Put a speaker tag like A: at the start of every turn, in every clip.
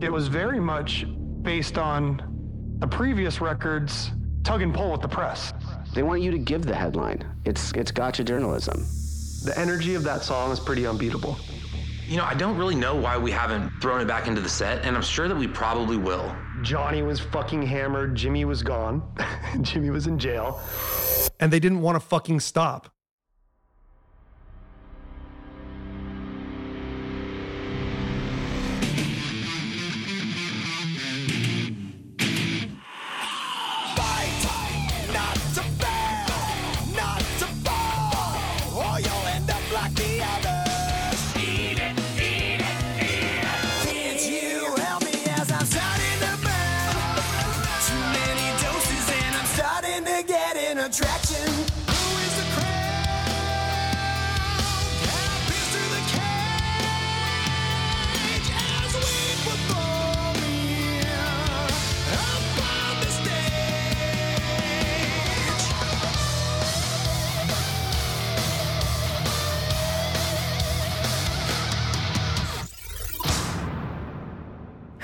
A: it was very much based on the previous records tug and pull with the press.
B: They want you to give the headline. It's it's gotcha journalism.
A: The energy of that song is pretty unbeatable.
C: You know, I don't really know why we haven't thrown it back into the set, and I'm sure that we probably will.
A: Johnny was fucking hammered, Jimmy was gone, Jimmy was in jail.
D: And they didn't want to fucking stop.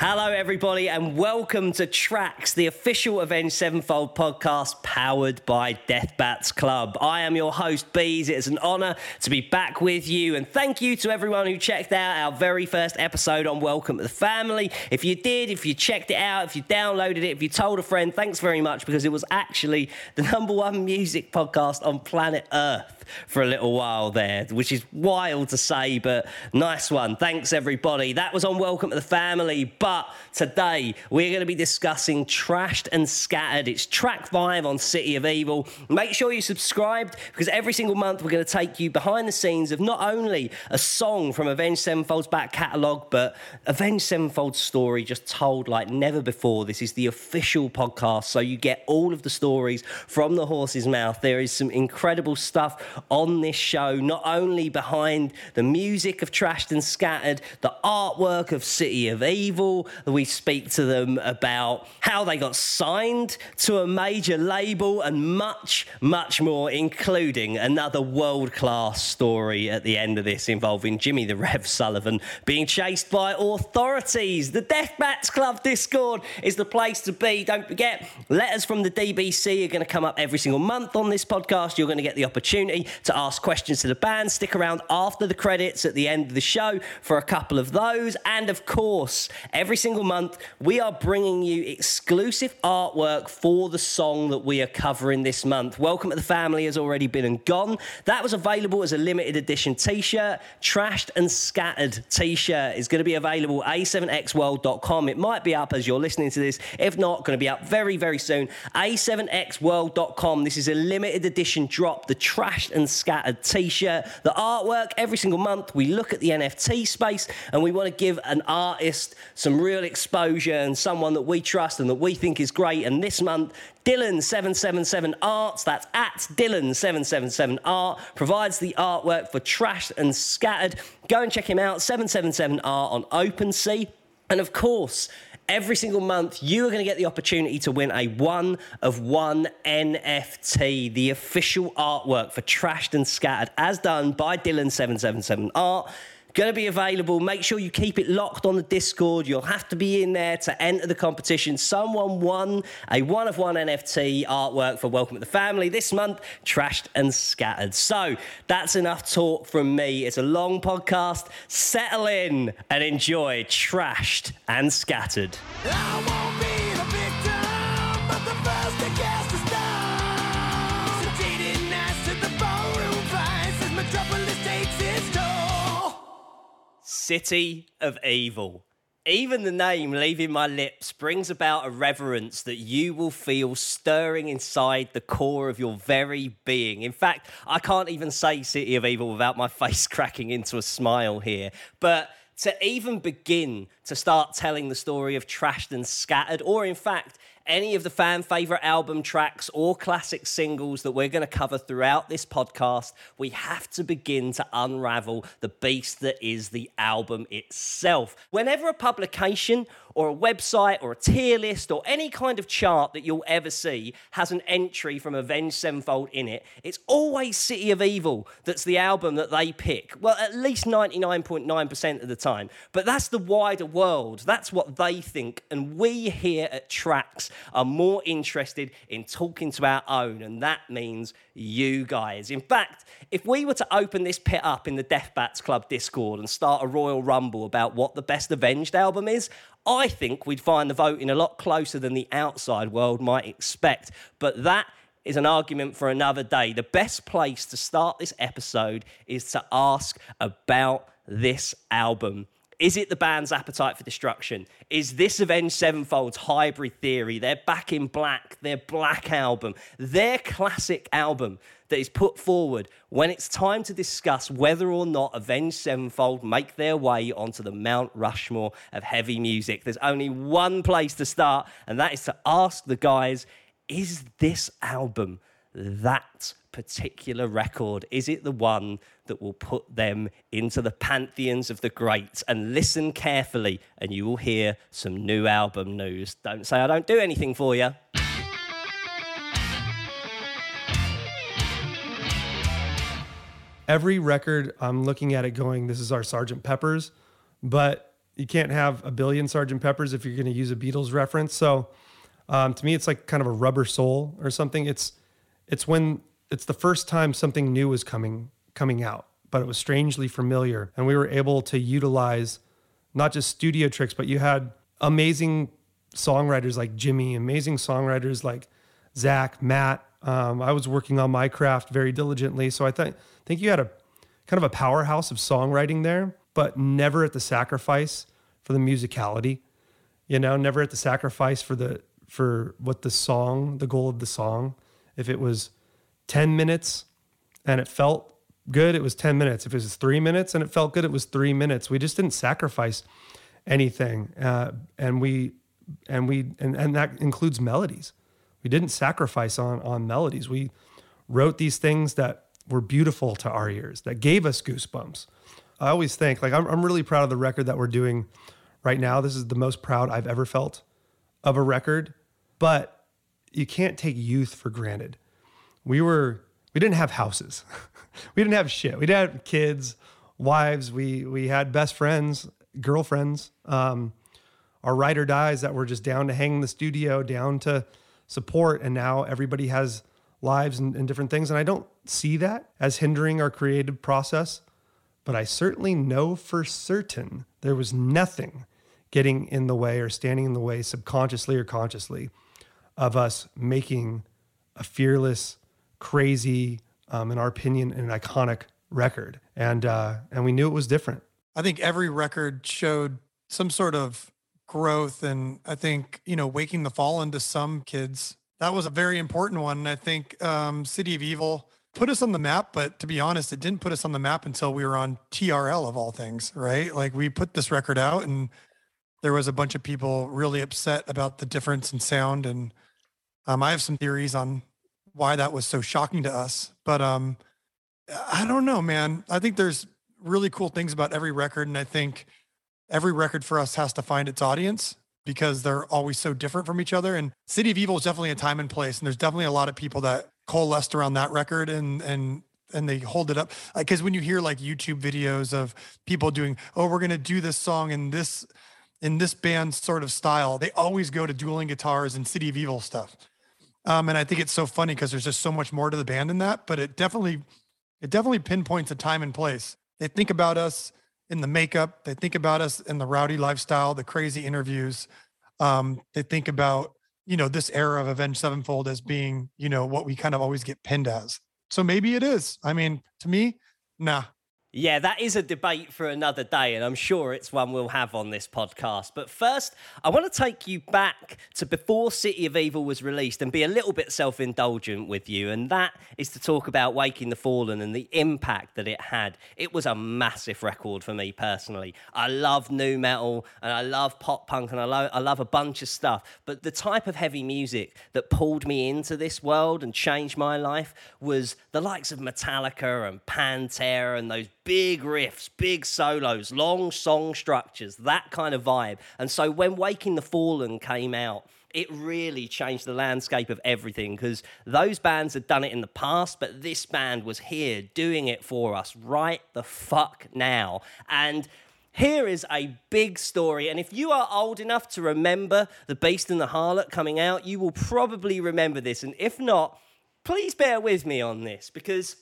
E: Hello, everybody, and welcome to Tracks, the official Avenged Sevenfold podcast powered by Death Bats Club. I am your host, Bees. It is an honor to be back with you, and thank you to everyone who checked out our very first episode on Welcome to the Family. If you did, if you checked it out, if you downloaded it, if you told a friend, thanks very much because it was actually the number one music podcast on planet Earth for a little while there, which is wild to say, but nice one. Thanks, everybody. That was on Welcome to the Family. But today we're going to be discussing Trashed and Scattered. It's track five on City of Evil. Make sure you subscribed because every single month we're going to take you behind the scenes of not only a song from Avenged Sevenfold's back catalogue, but Avenged Sevenfold's story just told like never before. This is the official podcast, so you get all of the stories from the horse's mouth. There is some incredible stuff on this show, not only behind the music of Trashed and Scattered, the artwork of City of Evil. We speak to them about how they got signed to a major label and much, much more, including another world class story at the end of this involving Jimmy the Rev Sullivan being chased by authorities. The Death Bats Club Discord is the place to be. Don't forget, letters from the DBC are going to come up every single month on this podcast. You're going to get the opportunity to ask questions to the band. Stick around after the credits at the end of the show for a couple of those. And of course, every single month, we are bringing you exclusive artwork for the song that we are covering this month. Welcome to the Family has already been and gone. That was available as a limited edition t shirt. Trashed and Scattered t shirt is going to be available a7xworld.com. It might be up as you're listening to this. If not, going to be up very, very soon. a7xworld.com. This is a limited edition drop. The Trashed and Scattered t shirt. The artwork, every single month, we look at the NFT space and we want to give an artist some real exposure and someone that we trust and that we think is great. And this month, Dylan777 Arts, that's at Dylan777 Art, provides the artwork for Trashed and Scattered. Go and check him out, 777 Art on OpenSea. And of course, every single month, you are going to get the opportunity to win a one of one NFT, the official artwork for Trashed and Scattered, as done by Dylan777 Art. Going to be available. Make sure you keep it locked on the Discord. You'll have to be in there to enter the competition. Someone won a one of one NFT artwork for Welcome to the Family this month, Trashed and Scattered. So that's enough talk from me. It's a long podcast. Settle in and enjoy Trashed and Scattered. City of Evil. Even the name leaving my lips brings about a reverence that you will feel stirring inside the core of your very being. In fact, I can't even say City of Evil without my face cracking into a smile here. But to even begin to start telling the story of Trashed and Scattered, or in fact, any of the fan favorite album tracks or classic singles that we're going to cover throughout this podcast, we have to begin to unravel the beast that is the album itself. Whenever a publication or a website or a tier list or any kind of chart that you'll ever see has an entry from Avenged Sevenfold in it, it's always City of Evil that's the album that they pick. Well, at least 99.9% of the time. But that's the wider world. That's what they think. And we here at Tracks are more interested in talking to our own. And that means you guys. In fact, if we were to open this pit up in the Death Bats Club Discord and start a Royal Rumble about what the best Avenged album is, I think we'd find the voting a lot closer than the outside world might expect. But that is an argument for another day. The best place to start this episode is to ask about this album. Is it the band's appetite for destruction? Is this Avenged Sevenfold's hybrid theory, their Back in Black, their Black album, their classic album that is put forward when it's time to discuss whether or not Avenged Sevenfold make their way onto the Mount Rushmore of heavy music? There's only one place to start, and that is to ask the guys is this album that particular record? Is it the one that will put them into the pantheons of the greats? And listen carefully, and you will hear some new album news. Don't say I don't do anything for you.
D: Every record, I'm looking at it going, this is our Sergeant Pepper's, but you can't have a billion Sergeant Peppers if you're going to use a Beatles reference. So um, to me, it's like kind of a Rubber Soul or something. It's it's when it's the first time something new was coming coming out, but it was strangely familiar, and we were able to utilize not just studio tricks, but you had amazing songwriters like Jimmy, amazing songwriters like Zach, Matt. Um, I was working on my craft very diligently, so I think think you had a kind of a powerhouse of songwriting there, but never at the sacrifice for the musicality. You know, never at the sacrifice for the for what the song, the goal of the song. If it was 10 minutes and it felt good, it was 10 minutes. If it was three minutes and it felt good, it was three minutes. We just didn't sacrifice anything. Uh, and we, and we, and, and that includes melodies. We didn't sacrifice on, on melodies. We wrote these things that were beautiful to our ears, that gave us goosebumps. I always think, like, I'm, I'm really proud of the record that we're doing right now. This is the most proud I've ever felt of a record, but you can't take youth for granted. We were we didn't have houses. we didn't have shit. We didn't have kids, wives. We we had best friends, girlfriends, um, our ride or dies that were just down to hang in the studio, down to support, and now everybody has lives and, and different things. And I don't see that as hindering our creative process, but I certainly know for certain there was nothing getting in the way or standing in the way subconsciously or consciously of us making a fearless, crazy, um, in our opinion, an iconic record. And uh, and we knew it was different.
A: I think every record showed some sort of growth, and I think you know, waking the fallen to some kids that was a very important one. And I think um, City of Evil put us on the map, but to be honest, it didn't put us on the map until we were on TRL of all things, right? Like we put this record out and there was a bunch of people really upset about the difference in sound. And um, I have some theories on why that was so shocking to us. But um, I don't know, man. I think there's really cool things about every record. And I think every record for us has to find its audience because they're always so different from each other. And City of Evil is definitely a time and place. And there's definitely a lot of people that coalesced around that record and, and, and they hold it up because when you hear like YouTube videos of people doing, oh, we're gonna do this song in this in this band sort of style, they always go to dueling guitars and City of Evil stuff. Um, and I think it's so funny because there's just so much more to the band than that. But it definitely, it definitely pinpoints a time and place. They think about us in the makeup. They think about us in the rowdy lifestyle, the crazy interviews. Um, they think about you know this era of Avenged Sevenfold as being you know what we kind of always get pinned as. So maybe it is. I mean, to me, nah,
E: Yeah, that is a debate for another day, and I'm sure it's one we'll have on this podcast. But first, I want to take you back to before City of Evil was released and be a little bit self indulgent with you, and that is to talk about Waking the Fallen and the impact that it had. It was a massive record for me personally. I love nu metal and I love pop punk and I, lo- I love a bunch of stuff, but the type of heavy music that pulled me into this world and changed my life was the likes of Metallica and Pantera and those big riffs, big solos, long song structures, that kind of vibe. And so when Waking the Fallen came out, it really changed the landscape of everything because those bands had done it in the past, but this band was here doing it for us right the fuck now. And here is a big story. And if you are old enough to remember The Beast and the Harlot coming out, you will probably remember this. And if not, please bear with me on this because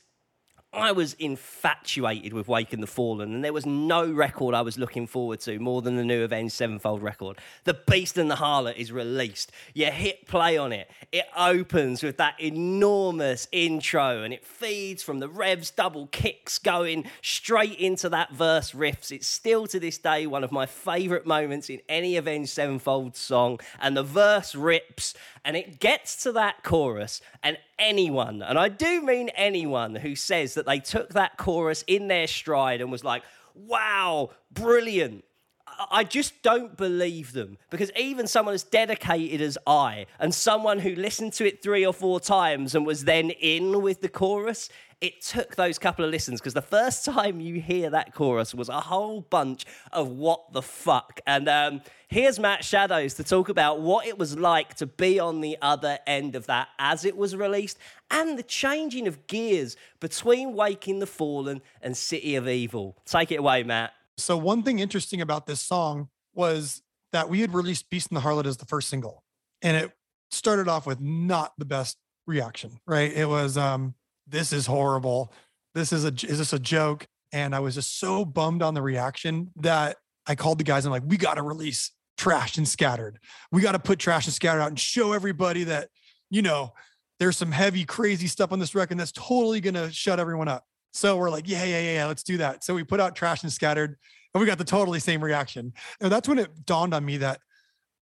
E: I was infatuated with Waking the Fallen, and there was no record I was looking forward to more than the new Avenged Sevenfold record. The Beast and the Harlot is released. You hit play on it. It opens with that enormous intro, and it feeds from the revs, double kicks going straight into that verse riffs. It's still to this day one of my favourite moments in any Avenged Sevenfold song, and the verse rips, and it gets to that chorus, and anyone, and I do mean anyone, who says that they took that chorus in their stride and was like, wow, brilliant. I just don't believe them because even someone as dedicated as I and someone who listened to it three or four times and was then in with the chorus, it took those couple of listens because the first time you hear that chorus was a whole bunch of what the fuck. And um, here's Matt Shadows to talk about what it was like to be on the other end of that as it was released and the changing of gears between Waking the Fallen and City of Evil. Take it away, Matt.
A: So one thing interesting about this song was that we had released Beast and the Harlot as the first single, and it started off with not the best reaction. Right? It was um, this is horrible. This is a is this a joke? And I was just so bummed on the reaction that I called the guys. And I'm like, we got to release Trashed and Scattered. We got to put Trashed and Scattered out and show everybody that you know there's some heavy, crazy stuff on this record that's totally gonna shut everyone up. So we're like, yeah, yeah, yeah, yeah, let's do that. So we put out Trashed and Scattered, and we got the totally same reaction. And that's when it dawned on me that,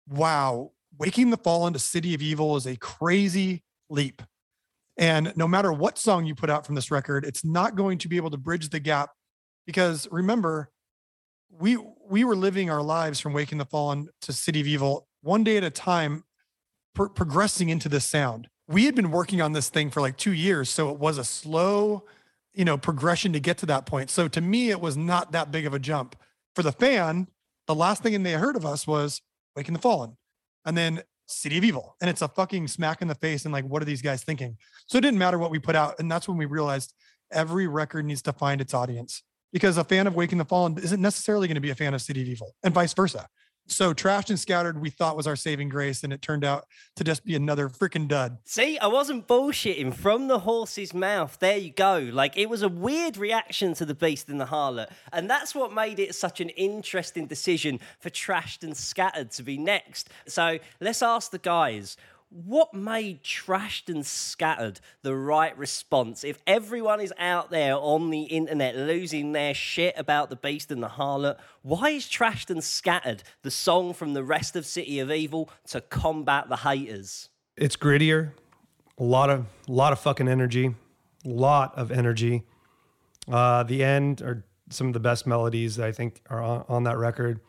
A: wow, Waking the Fallen to City of Evil is a crazy leap. And no matter what song you put out from this record, it's not going to be able to bridge the gap because remember, we we were living our lives from Waking the Fallen to City of Evil one day at a time, pro- progressing into this sound. We had been working on this thing for like two years, so it was a slow, you know, progression to get to that point. So to me, it was not that big of a jump. For the fan, the last thing they heard of us was Waking the Fallen, and then City of Evil. And it's a fucking smack in the face. And like, what are these guys thinking? So it didn't matter what we put out. And that's when we realized every record needs to find its audience because a fan of Waking the Fallen isn't necessarily going to be a fan of City of Evil and vice versa. So trashed and scattered, we thought was our saving grace, and it turned out to just be another freaking dud.
E: See, I wasn't bullshitting from the horse's mouth. There you go. Like it was a weird reaction to the Beast and the Harlot, and that's what made it such an interesting decision for trashed and scattered to be next. So let's ask the guys what made trashed and scattered the right response? If everyone is out there on the internet losing their shit about the beast and the harlot, why is trashed and scattered the song from the rest of City of Evil to combat the haters?
D: It's grittier, a lot of a lot of fucking energy, a lot of energy. Uh, the end are some of the best melodies I think are on, on that record.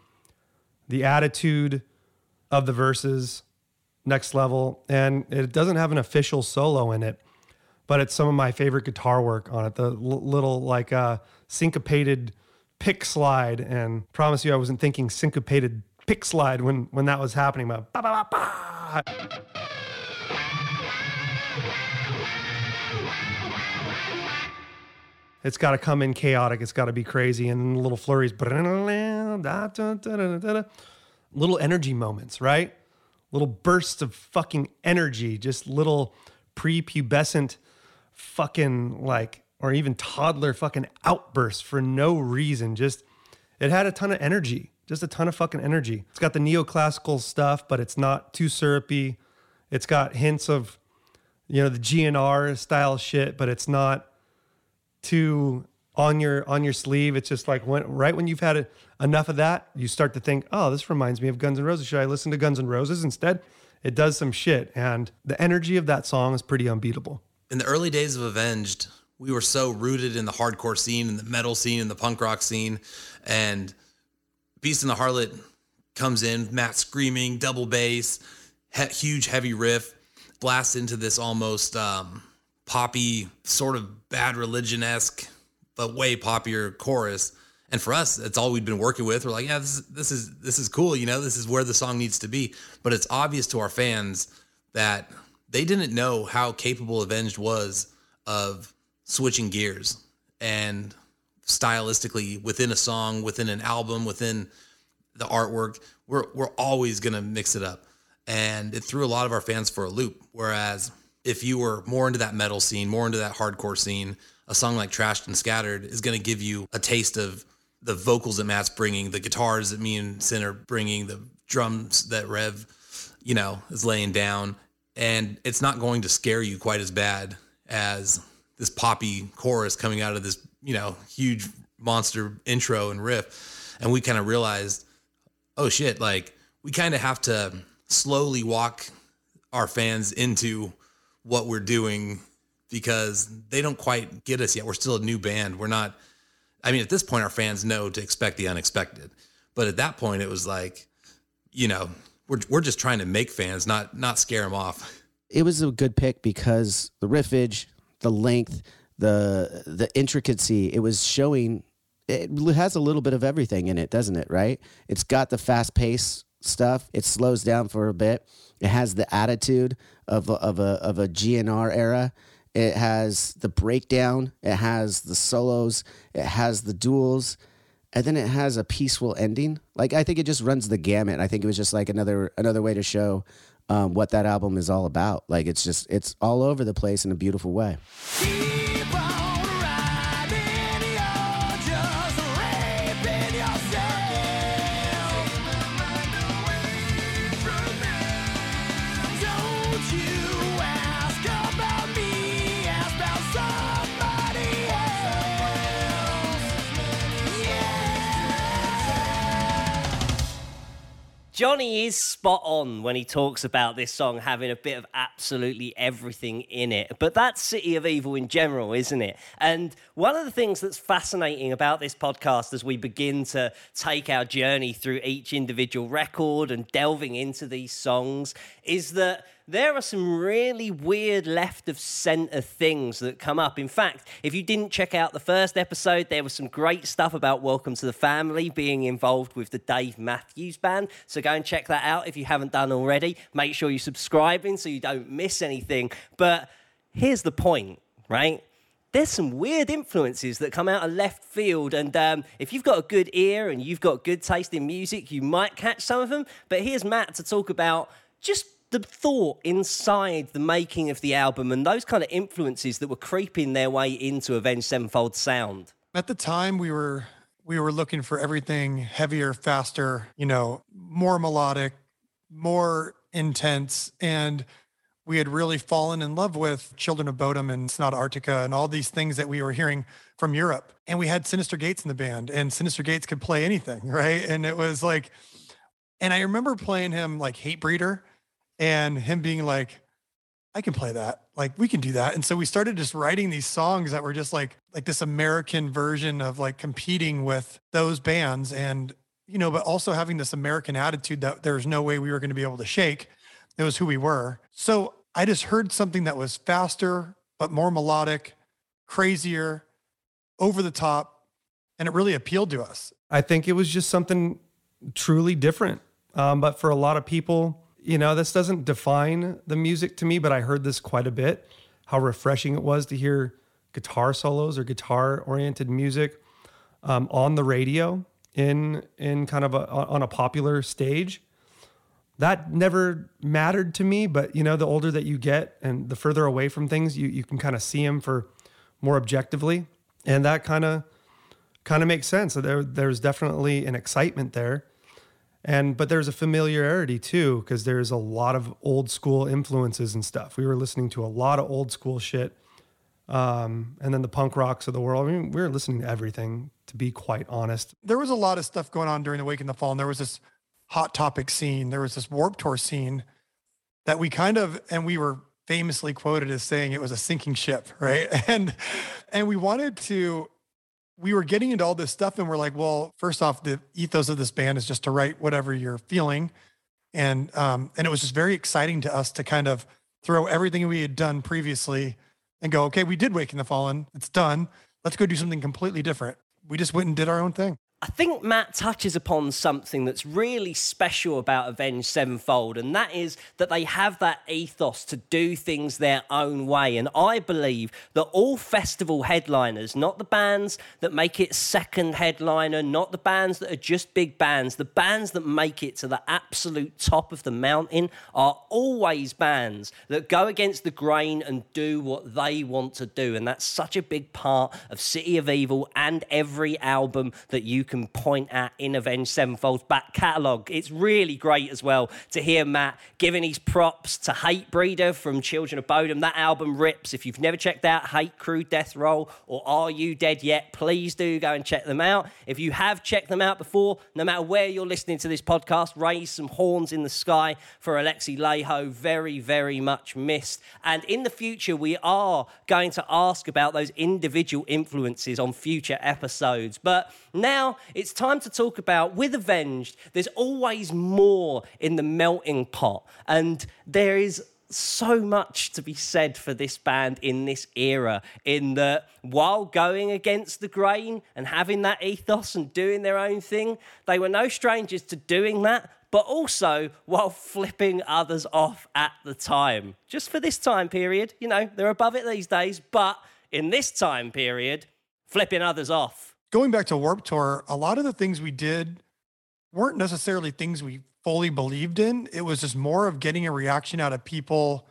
D: The attitude of the verses next level. And it doesn't have an official solo in it, but it's some of my favorite guitar work on it. The l- little like uh, syncopated pick slide, and promise you, I wasn't thinking syncopated pick slide when when that was happening. But ba, ba, ba, It's got to come in chaotic. It's got to be crazy, and little flurries, little energy moments, right? Little bursts of fucking energy, just little prepubescent fucking like, or even toddler fucking outbursts for no reason. Just, it had a ton of energy, just a ton of fucking energy. It's got the neoclassical stuff, but it's not too syrupy. It's got hints of, you know, the GNR style shit, but it's not too on your on your sleeve. It's just like when right when you've had it, enough of that, you start to think, oh, this reminds me of Guns N' Roses. Should I listen to Guns N' Roses instead? It does some shit, and the energy of that song is pretty unbeatable.
F: In the early days of Avenged, we were so rooted in the hardcore scene and the metal scene and the punk rock scene, and Beast and the Harlot comes in, Matt screaming, double bass, he- huge heavy riff, blasts into this almost um, poppy, sort of bad religion esque, but way poppier chorus. And for us, it's all we'd been working with. We're like, yeah, this is this is this is cool, you know, this is where the song needs to be. But it's obvious to our fans that they didn't know how capable Avenged was of switching gears and stylistically within a song, within an album, within the artwork, we're we're always gonna mix it up. And it threw a lot of our fans for a loop. Whereas if you were more into that metal scene, more into that hardcore scene, a song like Trashed and Scattered is gonna give you a taste of the vocals that Matt's bringing, the guitars that me and Syn are bringing, the drums that Rev, you know, is laying down. And it's not going to scare you quite as bad as this poppy chorus coming out of this, you know, huge monster intro and riff. And we kind of realized oh shit, like we kind of have to slowly walk our fans into what we're doing because they don't quite get us yet. We're still a new band. We're not, I mean, at this point, our fans know to expect the unexpected. But at that point, it was like, you know, we're, we're just trying to make fans, not not scare them off.
B: It was a good pick because the riffage, the length, the the intricacy, it was showing it has a little bit of everything in it, doesn't it? Right? It's got the fast pace stuff. It slows down for a bit. It has the attitude of of a of a GNR era. It has the breakdown. It has the solos. It has the duels, and then it has a peaceful ending. Like I think it just runs the gamut. I think it was just like another another way to show um, what that album is all about. Like it's just it's all over the place in a beautiful way.
E: Johnny is spot on when he talks about this song having a bit of absolutely everything in it. But that's City of Evil in general, isn't it? And one of the things that's fascinating about this podcast as we begin to take our journey through each individual record and delving into these songs is that there are some really weird left of center things that come up. In fact, if you didn't check out the first episode, there was some great stuff about Welcome to the Family being involved with the Dave Matthews Band. So go and check that out if you haven't done already. Make sure you're subscribing so you don't miss anything. But here's the point, right? there's some weird influences that come out of left field. And um, if you've got a good ear and you've got good taste in music, you might catch some of them. But here's Matt to talk about just the thought inside the making of the album and those kind of influences that were creeping their way into Avenged Sevenfold sound.
A: At the time, we were we were looking for everything heavier, faster, you know, more melodic, more intense, and we had really fallen in love with Children of Bodom and Sonata Arctica and all these things that we were hearing from Europe. And we had Synyster Gates in the band, and Synyster Gates could play anything, right? And it was like, and I remember playing him like Hatebreeder and him being like, I can play that. Like we can do that. And so we started just writing these songs that were just like like this American version of like competing with those bands and you know, but also having this American attitude that there's no way we were going to be able to shake. It was who we were. So I just heard something that was faster, but more melodic, crazier, over the top, and it really appealed to us.
D: I think it was just something truly different. Um, but for a lot of people, you know, this doesn't define the music to me, but I heard this quite a bit. How refreshing it was to hear guitar solos or guitar oriented music um, on the radio in in kind of a, on a popular stage. That never mattered to me, but you know, the older that you get and the further away from things, you you can kind of see them for more objectively, and that kind of kind of makes sense. So there there's definitely an excitement there and but there's a familiarity too because there's a lot of old school influences and stuff we were listening to a lot of old school shit um, and then the punk rocks of the world. I mean, we were listening to everything, to be quite honest.
A: There was a lot of stuff going on during the Wake in the Fall, and there was this hot topic scene. There was this Warped Tour scene that we kind of, and we were famously quoted as saying it was a sinking ship, right? And and we wanted to we were getting into all this stuff and we're like, well, first off, the ethos of this band is just to write whatever you're feeling. And um, and it was just very exciting to us to kind of throw everything we had done previously and go, okay, we did Waking the Fallen. It's done. Let's go do something completely different. We just went and did our own thing.
E: I think Matt touches upon something that's really special about Avenged Sevenfold, and that is that they have that ethos to do things their own way. And I believe that all festival headliners, not the bands that make it second headliner, not the bands that are just big bands, the bands that make it to the absolute top of the mountain are always bands that go against the grain and do what they want to do. And that's such a big part of City of Evil and every album that you can point at in Avenged Sevenfold's back catalogue. It's really great as well to hear Matt giving his props to Hatebreeder from Children of Bodom. That album rips. If you've never checked out Hate Crew Death Roll or Are You Dead Yet, please do go and check them out. If you have checked them out before, no matter where you're listening to this podcast, raise some horns in the sky for Alexi Laiho. Very, very much missed. And in the future, we are going to ask about those individual influences on future episodes. But now it's time to talk about with Avenged, there's always more in the melting pot. And there is so much to be said for this band in this era, in that while going against the grain and having that ethos and doing their own thing, they were no strangers to doing that, but also while flipping others off at the time. Just for this time period, you know, they're above it these days, but in this time period, flipping others off
A: going back to Warped Tour, a lot of the things we did weren't necessarily things we fully believed in. It was just more of getting a reaction out of people.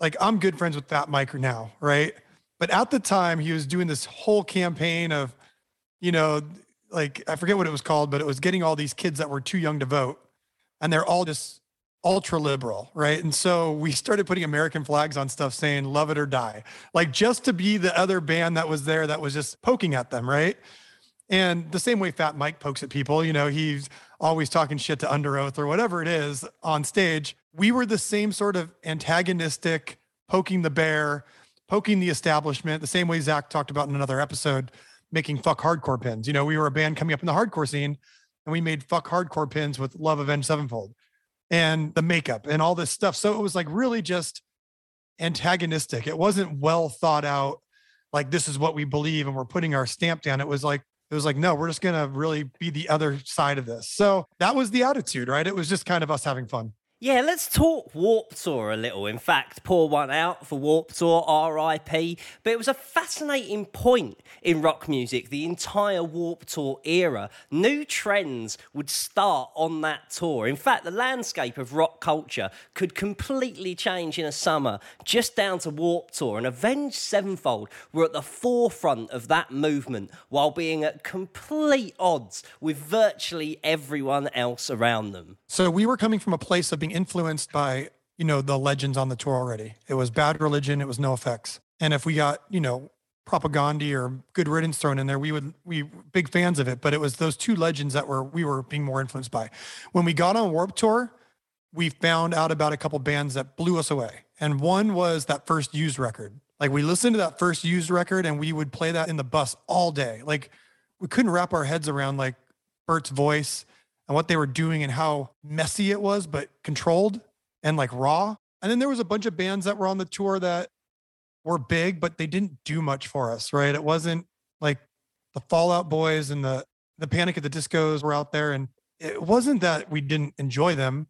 A: Like I'm good friends with Fat Mike now, right? But at the time, he was doing this whole campaign of, you know, like I forget what it was called, but it was getting all these kids that were too young to vote, and they're all just ultra liberal, right? And so we started putting American flags on stuff saying "Love it or die," like just to be the other band that was there that was just poking at them, right? And the same way Fat Mike pokes at people, you know, he's always talking shit to Underoath or whatever it is on stage. We were the same sort of antagonistic, poking the bear, poking the establishment, the same way Zach talked about in another episode, making fuck hardcore pins. You know, we were a band coming up in the hardcore scene and we made fuck hardcore pins with Love Avenged Sevenfold and the makeup and all this stuff. So it was like really just antagonistic. It wasn't well thought out, like this is what we believe and we're putting our stamp down. It was like, it was like, no, we're just going to really be the other side of this. So that was the attitude, right? It was just kind of us having fun.
E: Yeah, let's talk Warped Tour a little. In fact, pour one out for Warped Tour, RIP. But it was a fascinating point in rock music, the entire Warped Tour era. New trends would start on that tour. In fact, the landscape of rock culture could completely change in a summer, just down to Warped Tour. And Avenged Sevenfold were at the forefront of that movement while being at complete odds with virtually everyone else around them.
A: So we were coming from a place of being influenced by, you know, the legends on the tour already. It was Bad Religion, it was NOFX. And if we got, you know, Propagandhi or Good Riddance thrown in there, we would we big fans of it. But it was those two legends that were we were being more influenced by. When we got on Warped Tour, we found out about a couple bands that blew us away. And one was that first used record. Like we listened to that first used record and we would play that in the bus all day. Like we couldn't wrap our heads around like Bert's voice and what they were doing and how messy it was, but controlled and like raw. And then there was a bunch of bands that were on the tour that were big, but they didn't do much for us, right? It wasn't like the Fallout Boys and the the Panic at the Discos were out there, and it wasn't that we didn't enjoy them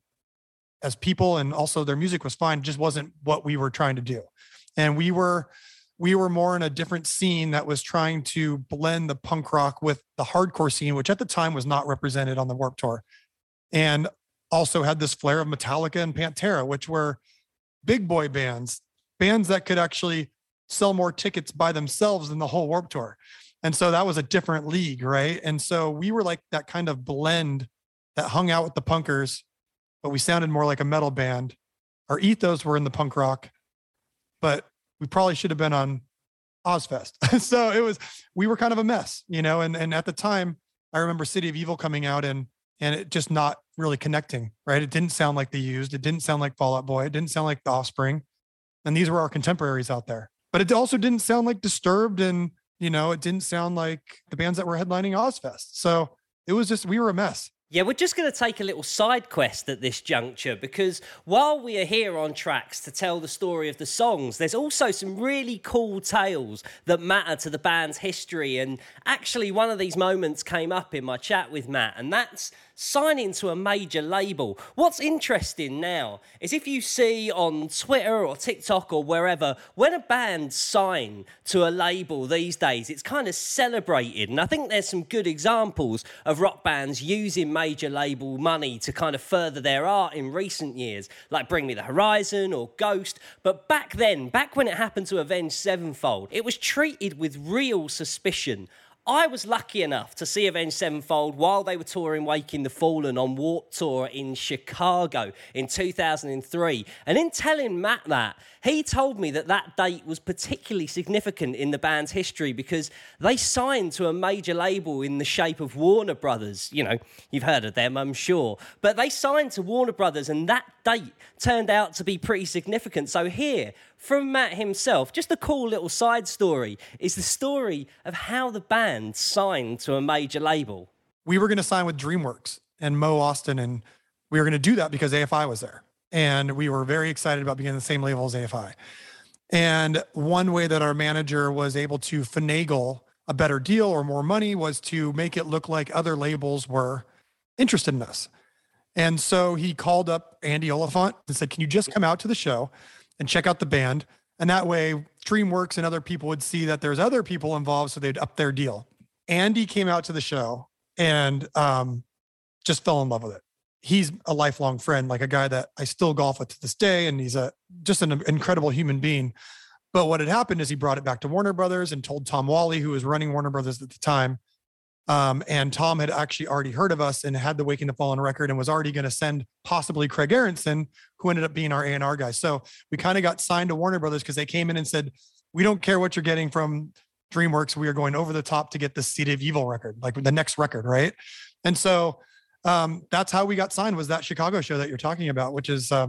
A: as people, and also their music was fine. It just wasn't what we were trying to do, and we were we were more in a different scene that was trying to blend the punk rock with the hardcore scene, which at the time was not represented on the Warped Tour, and also had this flair of Metallica and Pantera, which were big boy bands, bands that could actually sell more tickets by themselves than the whole Warped Tour. And so that was a different league, right? And so we were like that kind of blend that hung out with the punkers, but we sounded more like a metal band. Our ethos were in the punk rock, but we probably should have been on Ozzfest. so it was, we were kind of a mess, you know, and, and at the time I remember City of Evil coming out and, and it just not really connecting, right? It didn't sound like the used. It didn't sound like Fall Out Boy. It didn't sound like the offspring. And these were our contemporaries out there, but it also didn't sound like disturbed. And, you know, it didn't sound like the bands that were headlining Ozzfest. So it was just, we were a mess.
E: Yeah, we're just going to take a little side quest at this juncture because while we are here on tracks to tell the story of the songs, there's also some really cool tales that matter to the band's history. And actually, one of these moments came up in my chat with Matt, and that's signing to a major label. What's interesting now is if you see on Twitter or TikTok or wherever, when a band sign to a label these days, it's kind of celebrated. And I think there's some good examples of rock bands using major label money to kind of further their art in recent years, like Bring Me the Horizon or Ghost. But back then, back when it happened to Avenged Sevenfold, it was treated with real suspicion. I was lucky enough to see Avenged Sevenfold while they were touring Waking the Fallen on Warped Tour in Chicago in 2003. And in telling Matt that, he told me that that date was particularly significant in the band's history because they signed to a major label in the shape of Warner Brothers. You know, you've heard of them, I'm sure. But they signed to Warner Brothers, and that date turned out to be pretty significant. So, here, from Matt himself, just a cool little side story is the story of how the band signed to a major label.
A: We were going to sign with DreamWorks and Mo Ostin, and we were going to do that because AFI was there and we were very excited about being in the same label as AFI. And one way that our manager was able to finagle a better deal or more money was to make it look like other labels were interested in us. And so he called up Andy Olyphant and said, Can you just come out to the show and check out the band? And that way, DreamWorks and other people would see that there's other people involved, so they'd up their deal. Andy came out to the show and um, just fell in love with it he's a lifelong friend, like a guy that I still golf with to this day, and he's a just an incredible human being. But what had happened is he brought it back to Warner Brothers and told Tom Whalley, who was running Warner Brothers at the time. Um, and Tom had actually already heard of us and had the Waking the Fallen record and was already going to send possibly Craig Aaronson, who ended up being our A&R guy. So we kind of got signed to Warner Brothers because they came in and said, we don't care what you're getting from DreamWorks. We are going over the top to get the City of Evil record, like the next record, right? And so um, that's how we got signed was that Chicago show that you're talking about, which is, uh,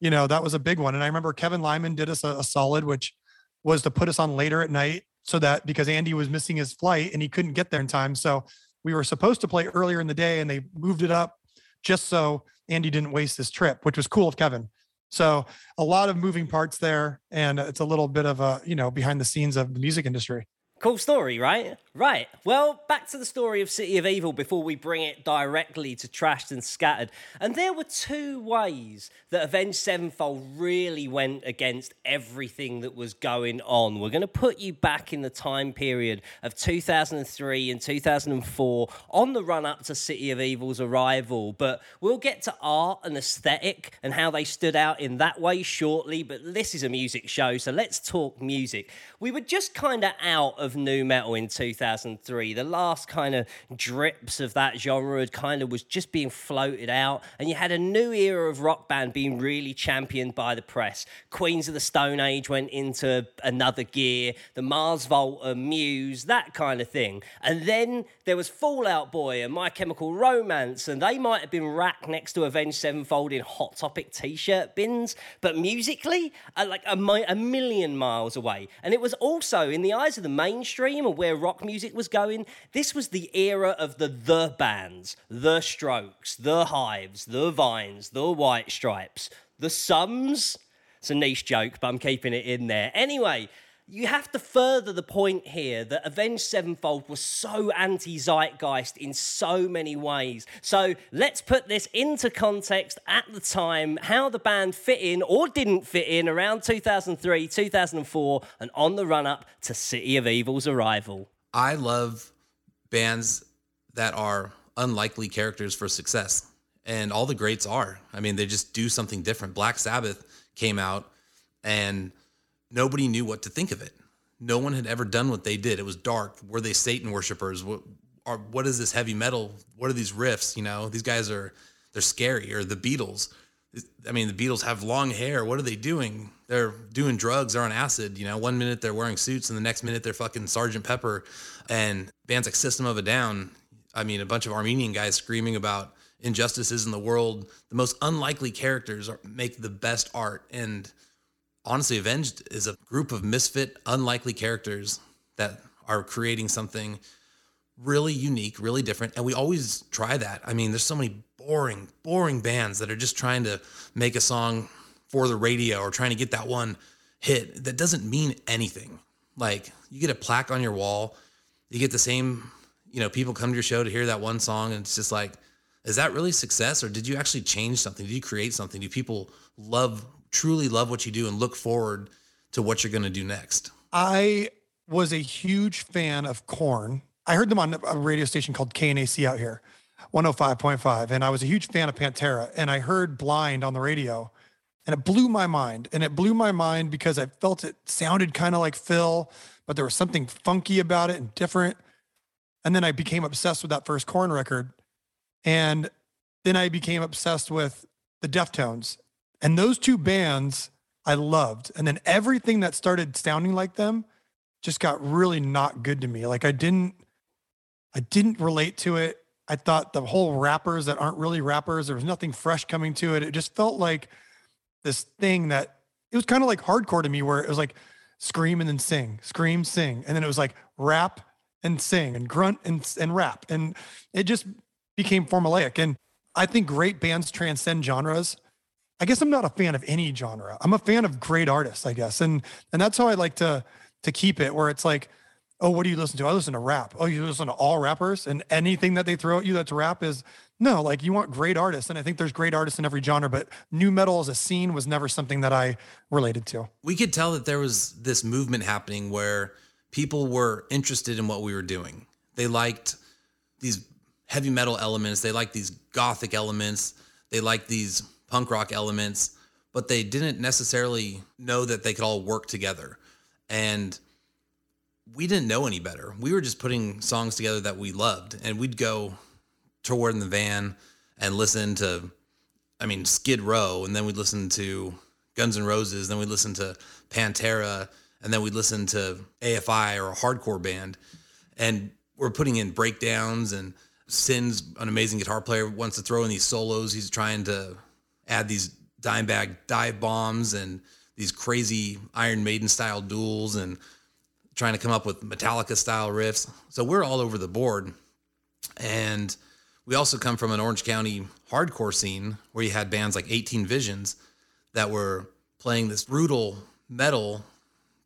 A: you know, that was a big one. And I remember Kevin Lyman did us a, a solid, which was to put us on later at night so that because Andy was missing his flight and he couldn't get there in time. So we were supposed to play earlier in the day and they moved it up just so Andy didn't waste his trip, which was cool of Kevin. So a lot of moving parts there, and it's a little bit of a you know behind the scenes of the music industry.
E: Cool story, right? Right. Well, back to the story of City of Evil before we bring it directly to Trashed and Scattered. And there were two ways that Avenged Sevenfold really went against everything that was going on. We're going to put you back in the time period of 2003 and 2004 on the run up to City of Evil's arrival. But we'll get to art and aesthetic and how they stood out in that way shortly. But this is a music show, so let's talk music. We were just kind of out of nu metal in 2003. The last kind of drips of that genre had kind of was just being floated out, and you had a new era of rock band being really championed by the press. Queens of the Stone Age went into another gear, the Mars Volta, Muse, that kind of thing. And then there was Fall Out Boy and My Chemical Romance, and they might have been racked next to Avenged Sevenfold in Hot Topic t shirt bins, but musically, uh, like a, a million miles away. And it was also, in the eyes of the mainstream or where rock music was going, this was the era of the the bands, the Strokes, the Hives, the Vines, the White Stripes, the Sums. It's a niche joke, but I'm keeping it in there. Anyway, you have to further the point here that Avenged Sevenfold was so anti zeitgeist in so many ways. So let's put this into context at the time, how the band fit in or didn't fit in around 2003, 2004, and on the run up to City of Evil's arrival.
F: I love bands that are unlikely characters for success. And all the greats are. I mean, they just do something different. Black Sabbath came out and nobody knew what to think of it. No one had ever done what they did. It was dark. Were they Satan worshippers? What are what is this heavy metal? What are these riffs? You know, these guys are they're scary. Or the Beatles, I mean, the Beatles have long hair. What are they doing? They're doing drugs. They're on acid. You know, one minute they're wearing suits, and the next minute they're fucking Sergeant Pepper. And bands like System of a Down. I mean, a bunch of Armenian guys screaming about injustices in the world. The most unlikely characters are, make the best art. And honestly, Avenged is a group of misfit, unlikely characters that are creating something really unique, really different. And we always try that. I mean, there's so many boring, boring bands that are just trying to make a song for the radio or trying to get that one hit that doesn't mean anything. Like you get a plaque on your wall, you get the same, you know, people come to your show to hear that one song, and it's just like, is that really success or did you actually change something? Did you create something? Do people love, truly love what you do and look forward to what you're going to do next?
A: I was a huge fan of Korn. I heard them on a radio station called KNAC out here, 105.5. And I was a huge fan of Pantera. And I heard Blind on the radio and it blew my mind. And it blew my mind because I felt it sounded kind of like Phil, but there was something funky about it and different. And then I became obsessed with that first Korn record. And then I became obsessed with the Deftones. And those two bands I loved. And then everything that started sounding like them just got really not good to me. Like I didn't I didn't relate to it. I thought the whole rappers that aren't really rappers, there was nothing fresh coming to it. It just felt like this thing that it was kind of like hardcore to me where it was like scream and then sing, scream, sing. And then it was like rap and sing and grunt and, and rap. And it just became formulaic. And I think great bands transcend genres. I guess I'm not a fan of any genre. I'm a fan of great artists, I guess. And and that's how I like to to keep it where it's like, oh, what do you listen to? I listen to rap. Oh, you listen to all rappers and anything that they throw at you that's rap is no, like you want great artists. And I think there's great artists in every genre, but nu metal as a scene was never something that I related to.
F: We could tell that there was this movement happening where people were interested in what we were doing. They liked these heavy metal elements, they liked these gothic elements, they liked these punk rock elements, but they didn't necessarily know that they could all work together. And we didn't know any better. We were just putting songs together that we loved, and we'd go tour in the van and listen to, I mean, Skid Row, and then we'd listen to Guns N' Roses, then we'd listen to Pantera, and then we'd listen to AFI or a hardcore band, and we're putting in breakdowns and Syn's an amazing guitar player wants to throw in these solos. He's trying to add these Dimebag dive bombs and these crazy Iron Maiden style duels and trying to come up with Metallica style riffs. So we're all over the board. And we also come from an Orange County hardcore scene where you had bands like 18 Visions that were playing this brutal metal,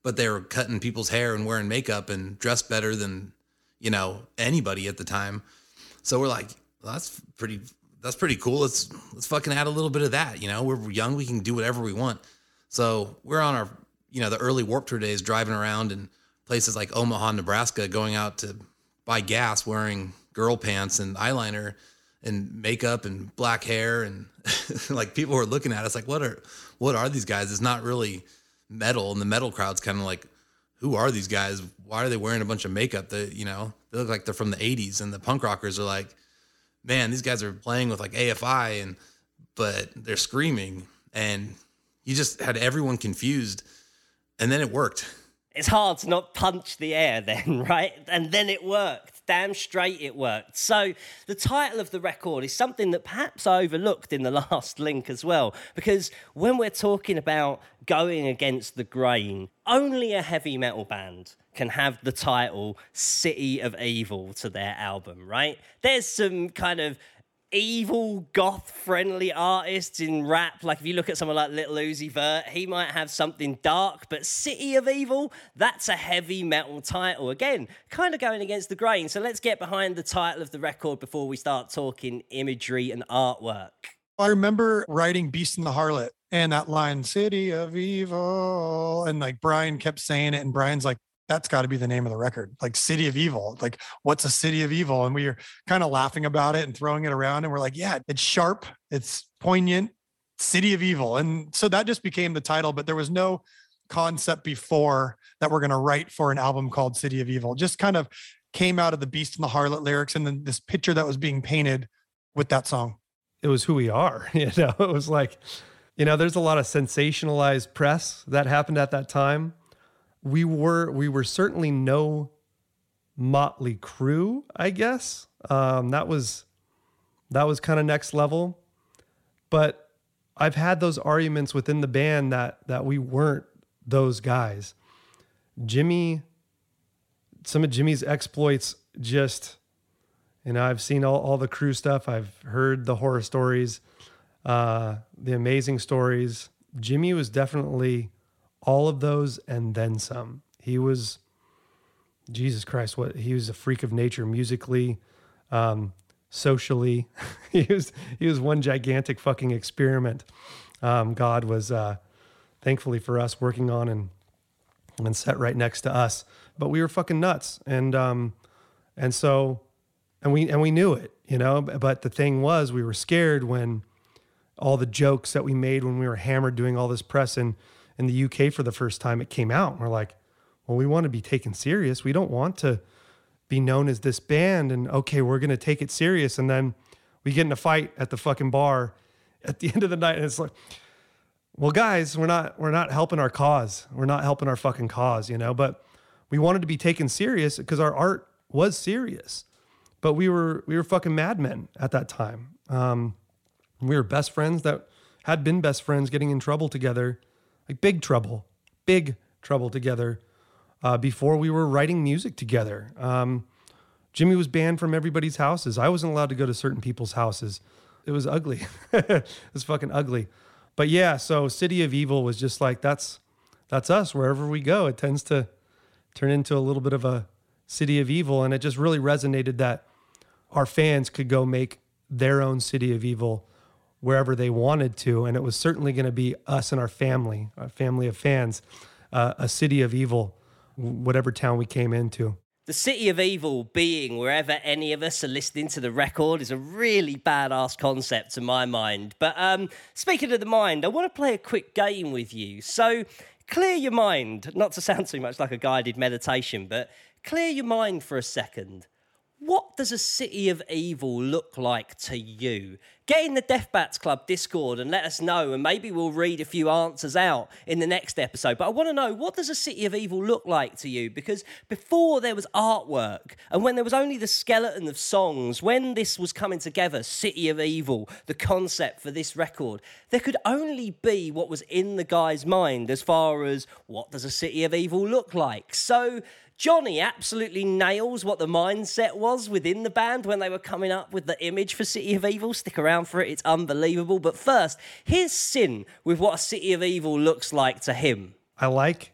F: but they were cutting people's hair and wearing makeup and dressed better than, you know, anybody at the time. So we're like, well, that's pretty that's pretty cool. Let's let's fucking add a little bit of that. You know, we're young, we can do whatever we want. So we're on our, you know, the early Warped Tour days, driving around in places like Omaha, Nebraska, going out to buy gas, wearing girl pants and eyeliner and makeup and black hair, and like people were looking at us like, what are what are these guys? It's not really metal, and the metal crowd's kind of like, who are these guys? Why are they wearing a bunch of makeup? That you know, they look like they're from the '80s, and the punk rockers are like, man, these guys are playing with like AFI, and but they're screaming, and you just had everyone confused, and then it worked.
E: It's hard to not punch the air then, right? And then it worked. Damn straight it worked. So, the title of the record is something that perhaps I overlooked in the last link as well, because when we're talking about going against the grain, only a heavy metal band can have the title City of Evil to their album, right? There's some kind of evil goth friendly artists in rap. Like if you look at someone like Lil Uzi Vert, he might have something dark, but City of Evil, that's a heavy metal title. Again, kind of going against the grain. So let's get behind the title of the record before we start talking imagery and artwork.
A: I remember writing Beast and the Harlot and that line, City of Evil. And like Brian kept saying it, and Brian's like, that's got to be the name of the record like city of evil like what's a city of evil and we are kind of laughing about it and throwing it around and we're like yeah it's sharp it's poignant city of evil and so that just became the title but there was no concept before that we're going to write for an album called city of evil just kind of came out of the beast and the harlot lyrics and then this picture that was being painted with that song
D: it was who we are. You know, it was like, you know, there's a lot of sensationalized press that happened at that time. We were we were certainly no Mötley Crüe I guess. Um, that was that was kind of next level. But I've had those arguments within the band that that we weren't those guys. Jimmy, some of Jimmy's exploits just, you know, I've seen all, all the crew stuff. I've heard the horror stories, uh, the amazing stories. Jimmy was definitely all of those and then some. He was, Jesus Christ, what he was a freak of nature musically, um, socially. he was he was one gigantic fucking experiment. Um, God was uh, thankfully for us working on and and set right next to us. But we were fucking nuts, and um, and so and we and we knew it, you know. But the thing was, we were scared when all the jokes that we made when we were hammered doing all this press in in the UK for the first time, it came out. And we're like, well, we want to be taken serious. We don't want to be known as this band and okay, we're going to take it serious. And then we get in a fight at the fucking bar at the end of the night. And it's like, well, guys, we're not, we're not helping our cause. We're not helping our fucking cause, you know, but we wanted to be taken serious because our art was serious, but we were, we were fucking madmen at that time. Um, we were best friends that had been best friends getting in trouble together, like big trouble, big trouble together uh, before we were writing music together. Um, Jimmy was banned from everybody's houses. I wasn't allowed to go to certain people's houses. It was ugly. it was fucking ugly. But yeah, so City of Evil was just like that's that's us. Wherever we go, it tends to turn into a little bit of a city of evil, and it just really resonated that our fans could go make their own city of evil wherever they wanted to, and it was certainly going to be us and our family, our family of fans, uh, a city of evil whatever town we came into.
E: The City of Evil being wherever any of us are listening to the record is a really badass concept to my mind. But um, speaking of the mind, I want to play a quick game with you. So clear your mind, not to sound too much like a guided meditation, but clear your mind for a second. What does a city of evil look like to you? Get in the Death Bats Club Discord and let us know, and maybe we'll read a few answers out in the next episode. But I want to know what does a city of evil look like to you? Because before there was artwork, and when there was only the skeleton of songs, when this was coming together, City of Evil, the concept for this record, there could only be what was in the guy's mind as far as what does a city of evil look like. So Johnny absolutely nails what the mindset was within the band when they were coming up with the image for City of Evil. Stick around for it, it's unbelievable. But first, here's Syn with what a City of Evil looks like to him.
D: I like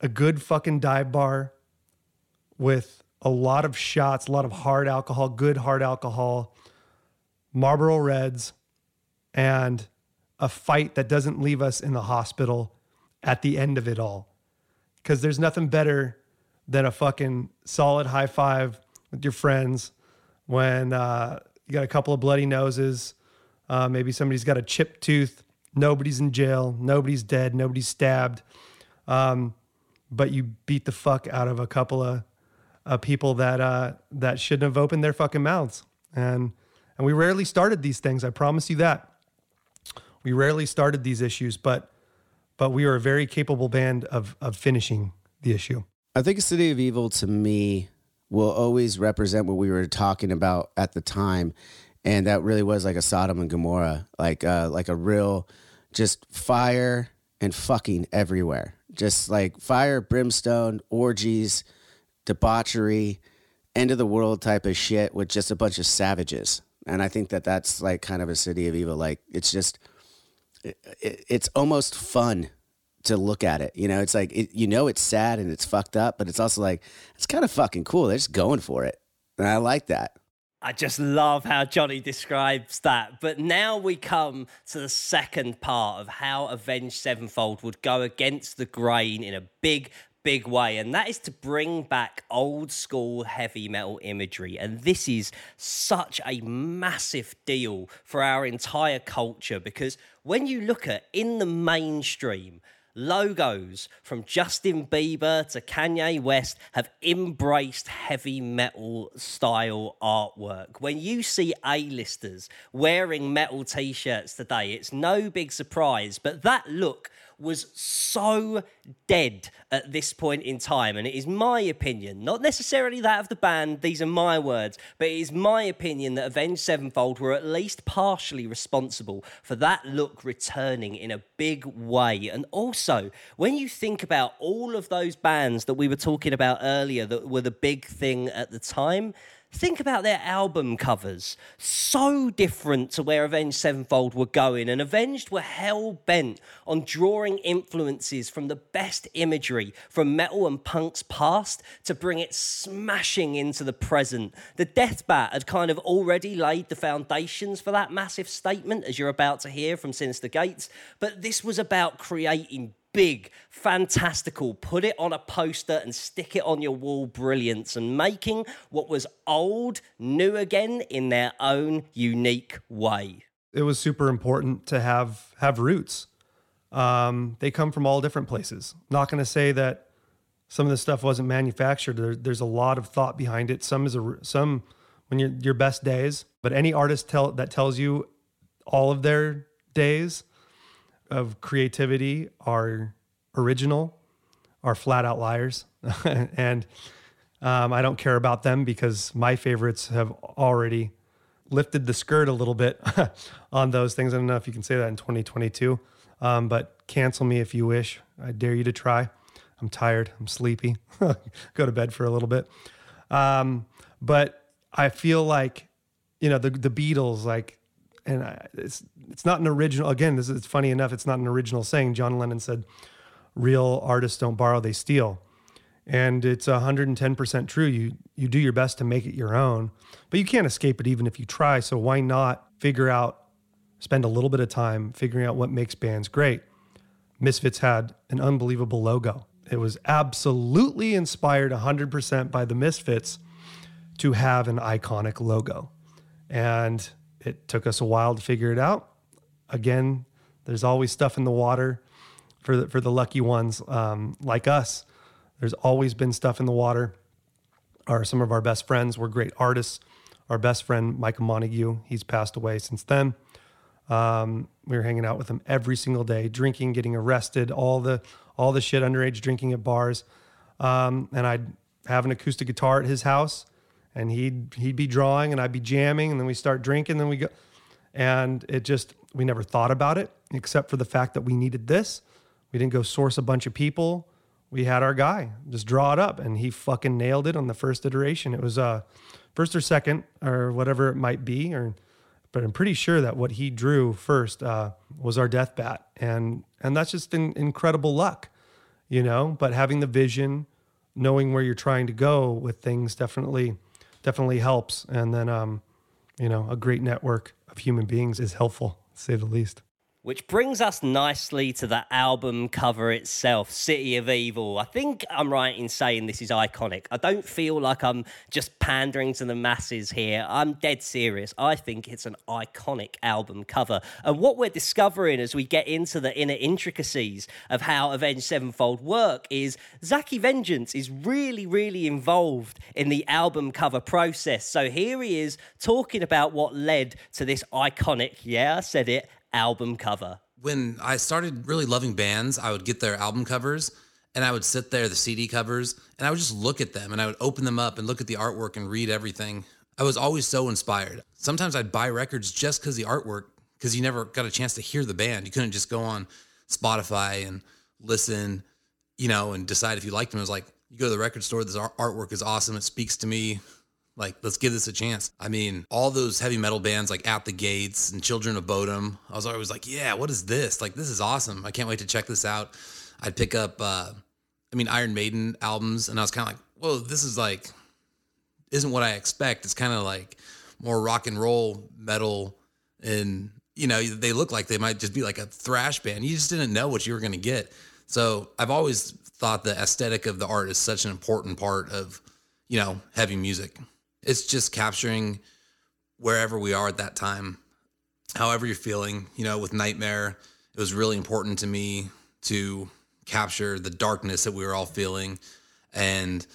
D: a good fucking dive bar with a lot of shots, a lot of hard alcohol, good hard alcohol, Marlboro Reds, and a fight that doesn't leave us in the hospital at the end of it all. Because there's nothing better than a fucking solid high five with your friends when uh, you got a couple of bloody noses. Uh, maybe somebody's got a chipped tooth. Nobody's in jail. Nobody's dead. Nobody's stabbed. Um, but you beat the fuck out of a couple of uh, people that uh, that shouldn't have opened their fucking mouths. And and we rarely started these things. I promise you that. We rarely started these issues, but but we are a very capable band of of finishing the issue.
B: I think a City of Evil to me will always represent what we were talking about at the time, and that really was like a Sodom and Gomorrah, like uh, like a real just fire and fucking everywhere, just like fire, brimstone, orgies, debauchery, end of the world type of shit with just a bunch of savages. And I think that that's like kind of a City of Evil. Like it's just, it, it, it's almost fun to look at it. You know, it's like it, you know it's sad and it's fucked up, but it's also like it's kind of fucking cool. They're just going for it, and I like that.
E: I just love how Johnny describes that. But now we come to the second part of how Avenged Sevenfold would go against the grain in a big, big way, and that is to bring back old school heavy metal imagery. And this is such a massive deal for our entire culture because when you look at in the mainstream, logos from Justin Bieber to Kanye West have embraced heavy metal style artwork. When you see A-listers wearing metal t-shirts today, it's no big surprise, but that look was so dead at this point in time. And it is my opinion, not necessarily that of the band, these are my words, but it is my opinion that Avenged Sevenfold were at least partially responsible for that look returning in a big way. And also, when you think about all of those bands that we were talking about earlier that were the big thing at the time, Think about their album covers. So different to where Avenged Sevenfold were going, and Avenged were hell bent on drawing influences from the best imagery from metal and punk's past to bring it smashing into the present. The Death Bat had kind of already laid the foundations for that massive statement, as you're about to hear from Synyster Gates, but this was about creating big, fantastical, put it on a poster and stick it on your wall brilliance and making what was old new again in their own unique way.
D: It was super important to have have roots. Um, they come from all different places. Not going to say that some of the stuff wasn't manufactured. There, there's a lot of thought behind it. Some is a some when you're your best days, but any artist tell that tells you all of their days of creativity are original, are flat out liars, and um, I don't care about them because my favorites have already lifted the skirt a little bit on those things. I don't know if you can say that in 2022, um, but cancel me if you wish. I dare you to try. I'm tired. I'm sleepy. Go to bed for a little bit. Um, but I feel like, you know, the the Beatles, like and I, it's it's not an original. Again, this is funny enough. It's not an original saying. John Lennon said, "Real artists don't borrow; they steal," and it's hundred and ten percent true. You you do your best to make it your own, but you can't escape it even if you try. So why not figure out? Spend a little bit of time figuring out what makes bands great. Misfits had an unbelievable logo. It was absolutely inspired 100% by the Misfits to have an iconic logo. And it took us a while to figure it out. Again, there's always stuff in the water for the, for the lucky ones um, like us. There's always been stuff in the water. Our some of our best friends were great artists. Our best friend Michael Montague, he's passed away since then. Um, we were hanging out with him every single day, drinking, getting arrested, all the all the shit underage drinking at bars. Um, and I'd have an acoustic guitar at his house and he'd he'd be drawing and I'd be jamming and then we start drinking then we go and it just we never thought about it except for the fact that we needed this. We didn't go source a bunch of people. We had our guy just draw it up and he fucking nailed it on the first iteration. It was uh first or second or whatever it might be or but I'm pretty sure that what he drew first uh, was our death bat. And and that's just in, incredible luck you know but having the vision knowing where you're trying to go with things definitely definitely helps. And then, um, you know, a great network of human beings is helpful, to say the least.
E: Which brings us nicely to the album cover itself, City of Evil. I think I'm right in saying this is iconic. I don't feel like I'm just pandering to the masses here. I'm dead serious. I think it's an iconic album cover. And what we're discovering as we get into the inner intricacies of how Avenged Sevenfold work is Zacky Vengeance is really, really involved in the album cover process. So here he is talking about what led to this iconic, yeah, I said it, album cover.
F: When I started really loving bands, I would get their album covers and I would sit there, the CD covers, and I would just look at them and I would open them up and look at the artwork and read everything. I was always so inspired. Sometimes I'd buy records just because the artwork, because you never got a chance to hear the band. You couldn't just go on Spotify and listen, you know, and decide if you liked them. It was like, you go to the record store, this artwork is awesome. It speaks to me. Like, let's give this a chance. I mean, all those heavy metal bands like At the Gates and Children of Bodom, I was always like, yeah, what is this? Like, this is awesome. I can't wait to check this out. I'd pick up, uh, I mean, Iron Maiden albums, and I was kind of like, whoa, this is like, isn't what I expect. It's kind of like more rock and roll metal. And, you know, they look like they might just be like a thrash band. You just didn't know what you were going to get. So I've always thought the aesthetic of the art is such an important part of, you know, heavy music. It's just capturing wherever we are at that time, however you're feeling. You know, with Nightmare, it was really important to me to capture the darkness that we were all feeling. And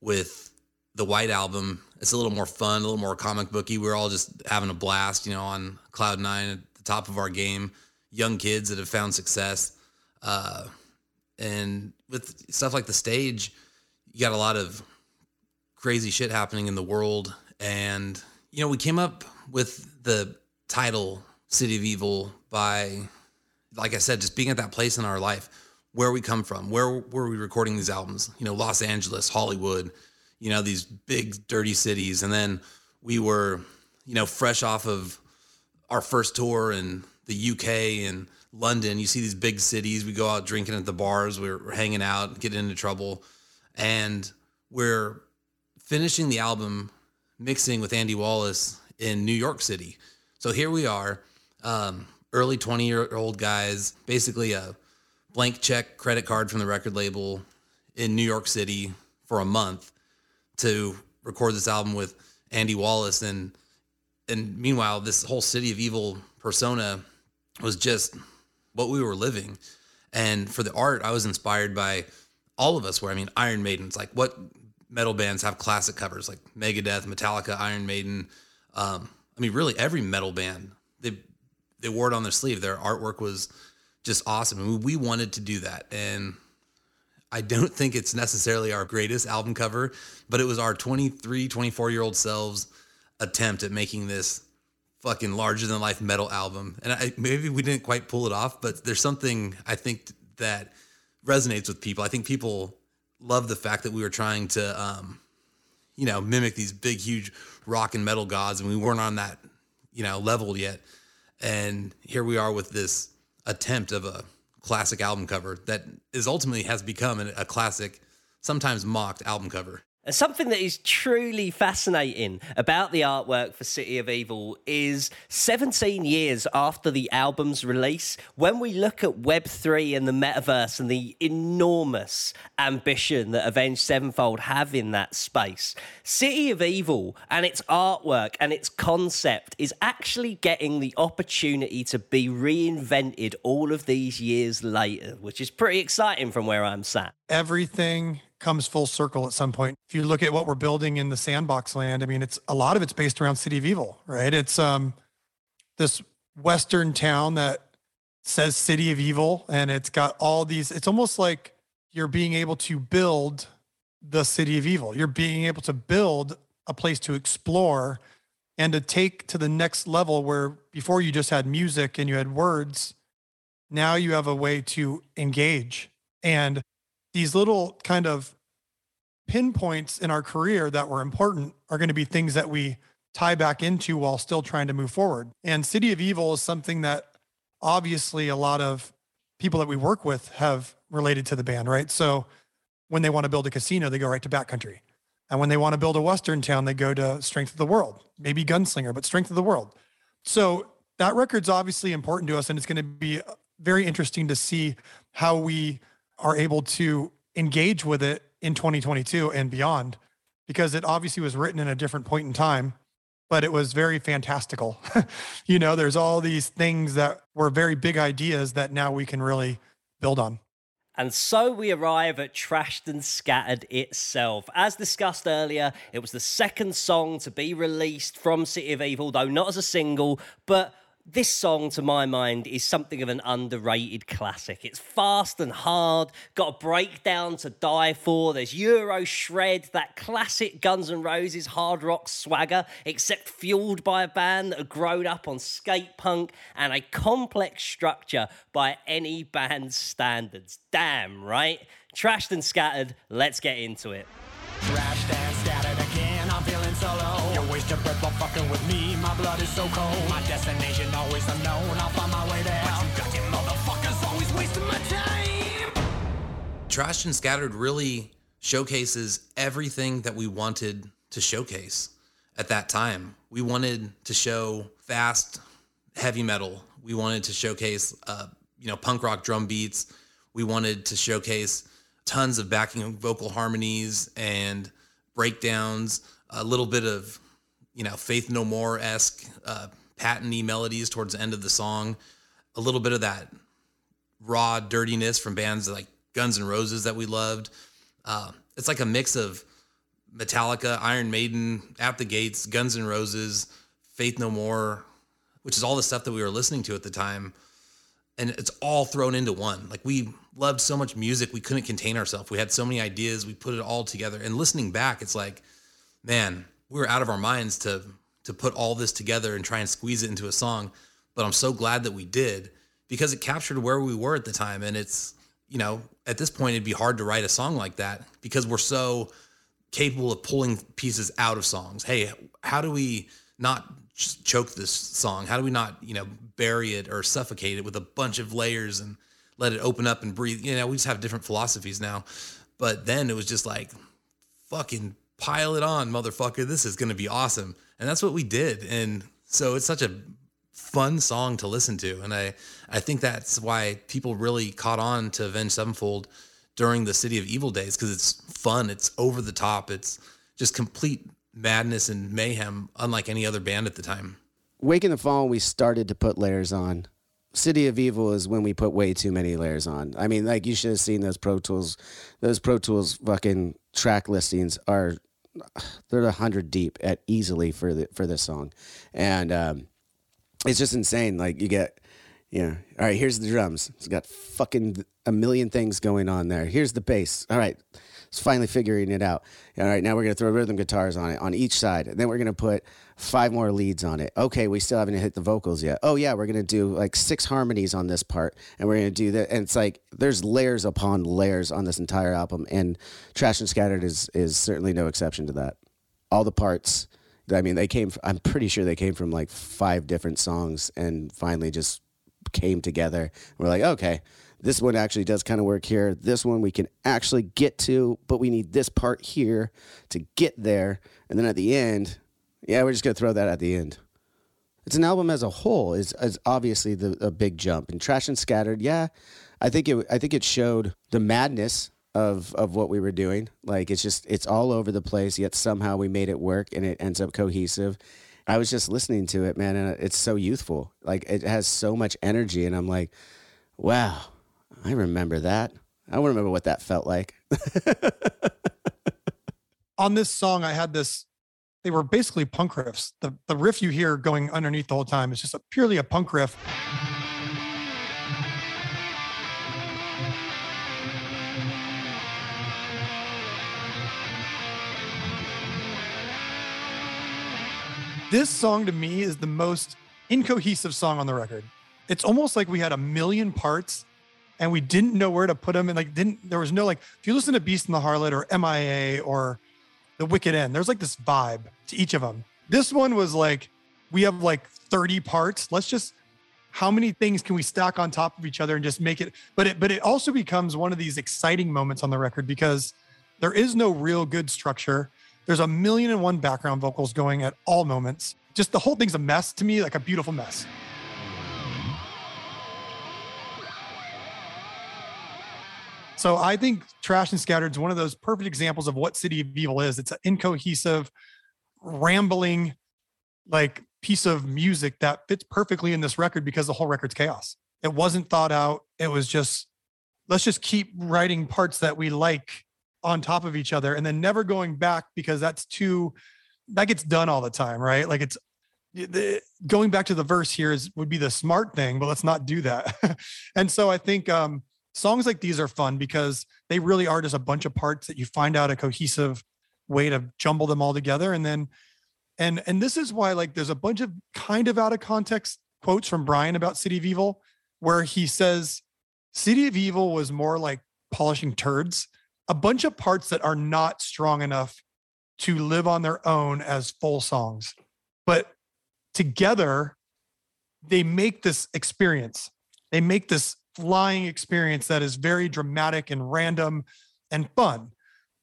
F: with the White Album, it's a little more fun, a little more comic booky. We are all just having a blast, you know, on cloud nine at the top of our game. Young kids that have found success, uh, and with stuff like the stage, you got a lot of crazy shit happening in the world. And you know, we came up with the title "City of Evil" by, like I said, just being at that place in our life where we come from, where were we recording these albums? You know, Los Angeles, Hollywood you know, these big dirty cities. And then we were, you know, fresh off of our first tour in the UK and London. You see these big cities. We go out drinking at the bars. We're, we're hanging out, getting into trouble. And we're finishing the album mixing with Andy Wallace in New York City. So here we are, um, early 20 year old guys, basically a blank check credit card from the record label in New York City for a month to record this album with Andy Wallace. And and meanwhile this whole city of evil persona was just what we were living. And for the art I was inspired by all of us where I mean Iron Maiden's like what metal bands have classic covers like Megadeth, Metallica, Iron Maiden um, I mean really every metal band they they wore it on their sleeve their artwork was just awesome mean, we wanted to do that and I don't think it's necessarily our greatest album cover, but it was our 23, 24 year old selves attempt at making this fucking larger than life metal album. And I, maybe we didn't quite pull it off, but there's something I think that resonates with people. I think people love the fact that we were trying to, um, you know, mimic these big, huge rock and metal gods, and we weren't on that, you know, level yet. And here we are with this attempt of a classic album cover that is ultimately has become a classic, sometimes mocked album cover.
E: Something that is truly fascinating about the artwork for City of Evil is 17 years after the album's release, when we look at Web3 and the metaverse and the enormous ambition that Avenged Sevenfold have in that space, City of Evil and its artwork and its concept is actually getting the opportunity to be reinvented all of these years later, which is pretty exciting from where I'm sat.
A: Everything comes full circle at some point. If you look at what we're building in the sandbox land, I mean, it's a lot of it's based around City of Evil, right? It's um this western town that says City of Evil and it's got all these it's almost like you're being able to build the City of Evil. You're being able to build a place to explore and to take to the next level where before you just had music and you had words, now you have a way to engage. And these little kind of pinpoints in our career that were important are going to be things that we tie back into while still trying to move forward. And City of Evil is something that obviously a lot of people that we work with have related to the band, right? So when they want to build a casino, they go right to Bat Country. And when they want to build a Western town, they go to Strength of the World, maybe Gunslinger, but Strength of the World. So that record's obviously important to us. And it's going to be very interesting to see how we are able to engage with it in 2022 and beyond because it obviously was written in a different point in time but it was very fantastical you know there's all these things that were very big ideas that now we can really build on
E: and so we arrive at Trashed and Scattered itself. As discussed earlier, it was the second song to be released from City of Evil, though not as a single, but this song, to my mind, is something of an underrated classic. It's fast and hard, got a breakdown to die for. There's Euro shred, that classic Guns N' Roses hard rock swagger, except fueled by a band that grown up on skate punk and a complex structure by any band's standards. Damn, right? Trashed and scattered, let's get into it. Trashed and scattered again, I'm feeling wasting breath fucking with me, blood is so cold. My destination always unknown, I'll find my way there. But you motherfuckers always wasting my time.
F: And Scattered really showcases everything that we wanted to showcase at that time. We wanted to show fast, heavy metal. We wanted to showcase, uh, you know, punk rock drum beats. We wanted to showcase tons of backing vocal harmonies and breakdowns, a little bit of, you know, Faith No More esque uh, patiny melodies towards the end of the song, a little bit of that raw dirtiness from bands like Guns N' Roses that we loved. Uh, it's like a mix of Metallica, Iron Maiden, At the Gates, Guns N' Roses, Faith No More, which is all the stuff that we were listening to at the time. And it's all thrown into one. Like we loved so much music, we couldn't contain ourselves. We had so many ideas, we put it all together. And listening back, it's like, man, we were out of our minds to to put all this together and try and squeeze it into a song. But I'm so glad that we did because it captured where we were at the time. And it's, you know, at this point, it'd be hard to write a song like that because we're so capable of pulling pieces out of songs. Hey, how do we not choke this song? How do we not, you know, bury it or suffocate it with a bunch of layers and let it open up and breathe? You know, we just have different philosophies now. But then it was just like, fucking pile it on, motherfucker. This is going to be awesome. And that's what we did. And so it's such a fun song to listen to. And I, I think that's why people really caught on to Avenged Sevenfold during the City of Evil days because it's fun, it's over the top, it's just complete madness and mayhem, unlike any other band at the time.
B: Waking the Fallen, we started to put layers on. City of Evil is when we put way too many layers on. I mean, like you should have seen those Pro Tools, those Pro Tools fucking track listings are they're a hundred deep at easily for the for this song, and um, it's just insane. Like you get, you know, all right, here's the drums. It's got fucking a million things going on there. Here's the bass. All right, it's finally figuring it out. All right, now we're gonna throw rhythm guitars on it on each side, and then we're gonna put five more leads on it. Okay, we still haven't hit the vocals yet. Oh yeah, we're gonna do like six harmonies on this part, and we're gonna do that. And it's like there's layers upon layers on this entire album, and Trashed and Scattered is is certainly no exception to that. All the parts. I mean, they came. I'm pretty sure they came from like five different songs, and finally just came together. We're like, okay, this one actually does kind of work here. This one we can actually get to, but we need this part here to get there. And then at the end, yeah, we're just gonna throw that at the end. It's an album as a whole is, is obviously the a big jump. And Trashed and Scattered, yeah, I think it I think it showed the madness of of what we were doing. Like it's just it's all over the place, yet somehow we made it work and it ends up cohesive. I was just listening to it, man, and it's so youthful. Like it has so much energy, and I'm like, wow, I remember that. I remember what that felt like.
A: On this song, I had this. They were basically punk riffs. The the riff you hear going underneath the whole time is just a, purely a punk riff. This song to me is the most incohesive song on the record. It's almost like we had a million parts and we didn't know where to put them. And like, didn't, there was no, like, if you listen to Beast and the Harlot or MIA or The Wicked End, there's like this vibe to each of them. This one was like, we have like 30 parts. Let's just, how many things can we stack on top of each other and just make it? But it, but it also becomes one of these exciting moments on the record because there is no real good structure. There's a million and one background vocals going at all moments. Just the whole thing's a mess to me, like a beautiful mess. So I think Trashed and Scattered is one of those perfect examples of what City of Evil is. It's an incohesive, rambling, like piece of music that fits perfectly in this record because the whole record's chaos. It wasn't thought out. It was just let's just keep writing parts that we like on top of each other and then never going back because that's too that gets done all the time, right? Like it's the, going back to the verse here is would be the smart thing, but let's not do that. and so I think um songs like these are fun because they really are just a bunch of parts that you find out a cohesive way to jumble them all together and then and and this is why like there's a bunch of kind of out of context quotes from Brian about City of Evil where he says City of Evil was more like polishing turds, a bunch of parts that are not strong enough to live on their own as full songs. But together they make this experience. They make this flying experience that is very dramatic and random and fun.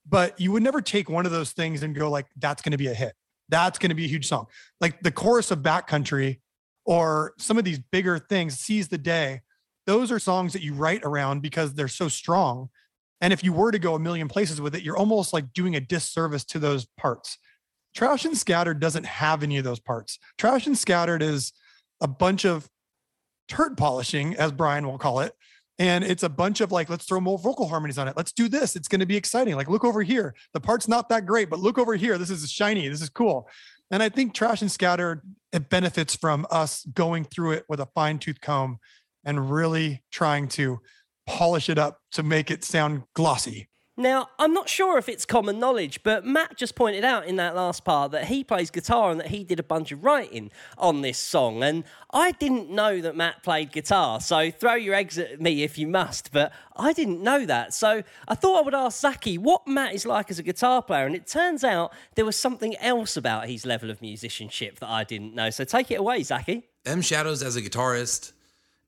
A: But you would never take one of those things and go like, that's going to be a hit. That's going to be a huge song. Like the chorus of Bat Country or some of these bigger things, Seize the Day. Those are songs that you write around because they're so strong. And if you were to go a million places with it, you're almost like doing a disservice to those parts. Trashed and Scattered doesn't have any of those parts. Trashed and Scattered is a bunch of turd polishing, as Brian will call it, and it's a bunch of like let's throw more vocal harmonies on it. Let's do this. It's going to be exciting. Like look over here. The part's not that great but look over here. This is shiny. This is cool. And i think trash and scatter it benefits from us going through it with a fine tooth comb and really trying to polish it up to make it sound glossy
E: Now, I'm not sure if it's common knowledge, but Matt just pointed out in that last part that he plays guitar and that he did a bunch of writing on this song. And I didn't know that Matt played guitar, so throw your eggs at me if you must, but I didn't know that. So I thought I would ask Zacky what Matt is like as a guitar player. And it turns out there was something else about his level of musicianship that I didn't know. So take it away, Zacky.
F: M Shadows as a guitarist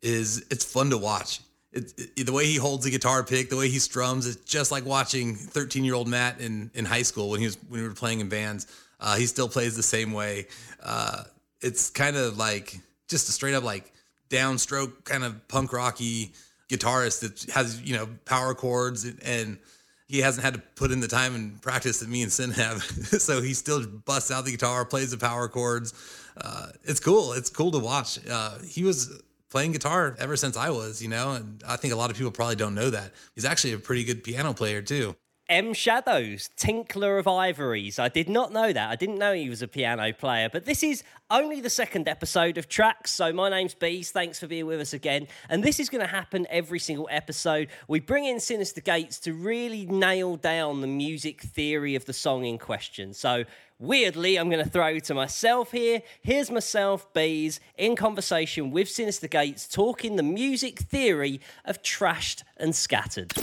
F: is it's fun to watch. It, it- the way he holds the guitar pick, the way he strums, it's just like watching 13 year old Matt in, in high school when he was when we were playing in bands. Uh, he still plays the same way. Uh, it's kind of like just a straight up like downstroke kind of punk rocky guitarist that has you know power chords and, and he hasn't had to put in the time and practice that me and Syn have. so he still busts out the guitar, plays the power chords. Uh, it's cool. It's cool to watch. Uh, he was playing guitar ever since I was, you know, and I think a lot of people probably don't know that. He's actually a pretty good piano player too.
E: M Shadows, Tinkler of Ivories. I did not know that. I didn't know he was a piano player. But this is only the second episode of Tracks. So my name's Bees. Thanks for being with us again. And this is going to happen every single episode. We bring in Synyster Gates to really nail down the music theory of the song in question. So weirdly, I'm going to throw to myself here. Here's myself, Bees, in conversation with Synyster Gates, talking the music theory of Trashed and Scattered.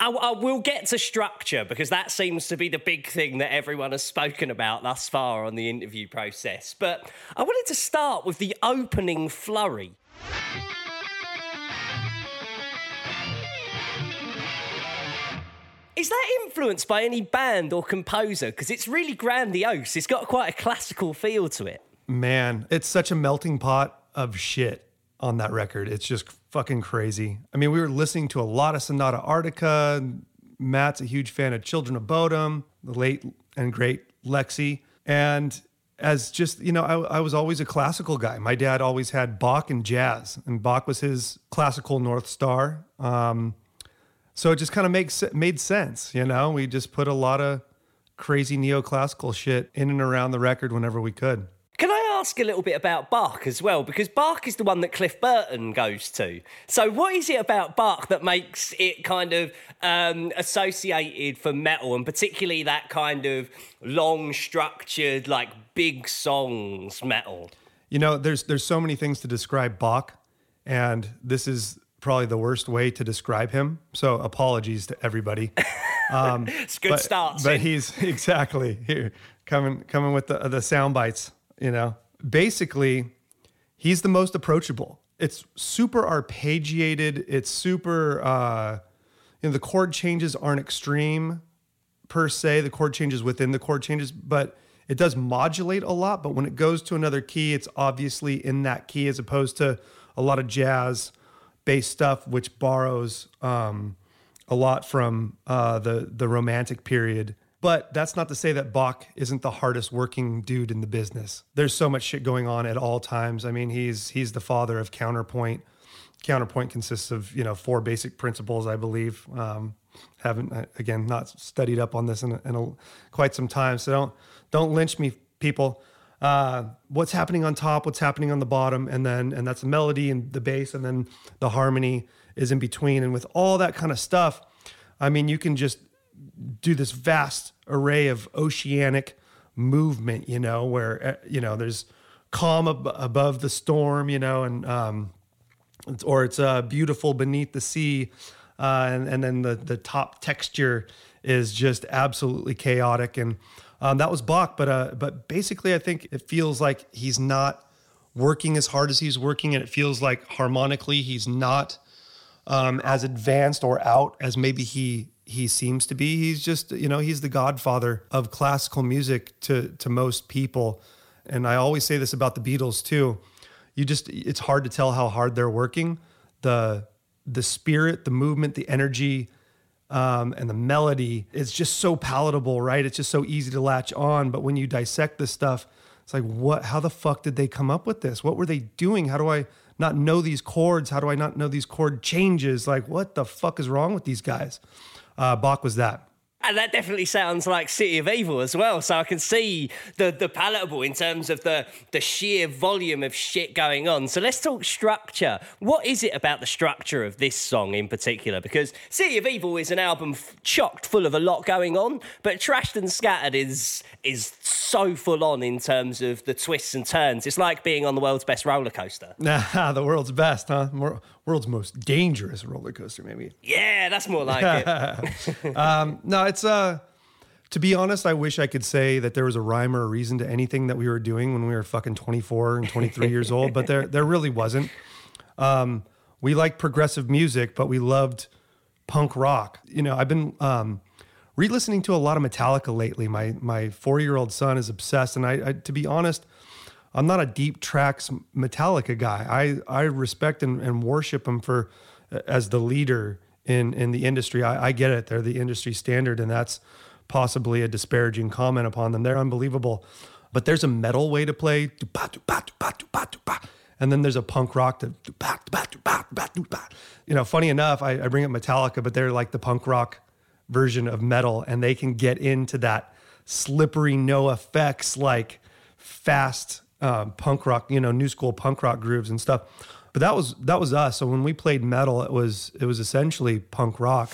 E: I, I will get to structure because that seems to be the big thing that everyone has spoken about thus far on the interview process. But I wanted to start with the opening flurry. Is that influenced by any band or composer? Because it's really grandiose. It's got quite a classical feel to it.
D: Man, it's such a melting pot of shit on that record. It's just fucking crazy. I mean, we were listening to a lot of Sonata Arctica. Matt's a huge fan of Children of Bodom, the late and great Lexi. And as just, you know, I, I was always a classical guy. My dad always had Bach and jazz, and Bach was his classical North Star. Um, so it just kind of makes made sense, you know. We just put a lot of crazy neoclassical shit in and around the record whenever we could.
E: Can I ask a little bit about Bach as well? Because Bach is the one that Cliff Burton goes to. So, what is it about Bach that makes it kind of um, associated for metal, and particularly that kind of long, structured, like big songs metal?
D: You know, there's there's so many things to describe Bach, and this is probably the worst way to describe him. So apologies to everybody. Um,
E: It's good
D: but,
E: start.
D: But he's exactly here coming coming with the the sound bites. You know, basically, he's the most approachable. It's super arpeggiated. It's super. Uh, you know, the chord changes aren't extreme per se. The chord changes within the chord changes, but it does modulate a lot. But when it goes to another key, it's obviously in that key, as opposed to a lot of jazz based stuff, which borrows um, a lot from uh, the the Romantic period. But that's not to say that Bach isn't the hardest working dude in the business. There's so much shit going on at all times. I mean, he's he's the father of counterpoint. Counterpoint consists of you know four basic principles, I believe. Um, haven't uh, again not studied up on this in, a, in a, quite some time, so don't don't lynch me, people. Uh, what's happening on top? What's happening on the bottom? And then and that's the melody and the bass, and then the harmony is in between. And with all that kind of stuff, I mean, you can just do this vast array of oceanic movement, you know, where, uh, you know, there's calm ab- above the storm, you know, and, um, it's- or it's uh, beautiful beneath the sea. Uh, and, and then the, the top texture is just absolutely chaotic. And um, that was Bach. But, uh, but basically, I think it feels like he's not working as hard as he's working. And it feels like harmonically, he's not um, as advanced or out as maybe he he seems to be. He's just you know he's the godfather of classical music to to most people, and I always say this about the Beatles too. You just it's hard to tell how hard they're working. The the spirit, the movement, the energy, um, and the melody is just so palatable, right? It's just so easy to latch on. But when you dissect this stuff, it's like, what? How the fuck did they come up with this? What were they doing? How do I not know these chords? How do I not know these chord changes? Like, what the fuck is wrong with these guys? Uh, Bach was that.
E: And that definitely sounds like City of Evil as well. So I can see the the palatable in terms of the the sheer volume of shit going on. So let's talk structure. What is it about the structure of this song in particular? Because City of Evil is an album f- chocked full of a lot going on, but Trashed and Scattered is is so full on in terms of the twists and turns. It's like being on the world's best roller coaster.
D: The world's best, huh? World's most dangerous roller coaster, maybe.
E: Yeah, that's more like it.
D: um, no, it's uh to be honest, I wish I could say that there was a rhyme or a reason to anything that we were doing when we were fucking 24 and 23 years old, but there there really wasn't. Um, we liked progressive music, but we loved punk rock. You know, I've been um, re-listening to a lot of Metallica lately. My my four year old son is obsessed, and I, I, to be honest, I'm not a deep tracks Metallica guy. I I respect and, and worship him for uh, as the leader in in the industry. I, I get it; they're the industry standard, and that's possibly a disparaging comment upon them. They're unbelievable, but there's a metal way to play, and then there's a punk rock to. You know, funny enough, I, I bring up Metallica, but they're like the punk rock version of metal, and they can get into that slippery, no effects, like fast um, punk rock, you know, new school punk rock grooves and stuff. But that was that was us. So when we played metal, it was it was essentially punk rock.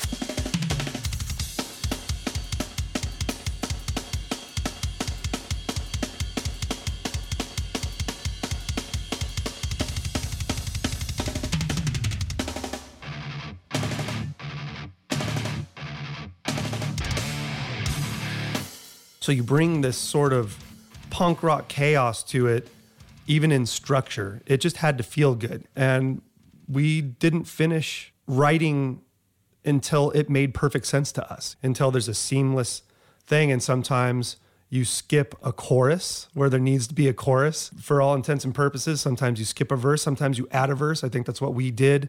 D: So you bring this sort of punk rock chaos to it, even in structure. It just had to feel good. And we didn't finish writing until it made perfect sense to us, until there's a seamless thing. And sometimes you skip a chorus where there needs to be a chorus for all intents and purposes. Sometimes you skip a verse, sometimes you add a verse. I think that's what we did.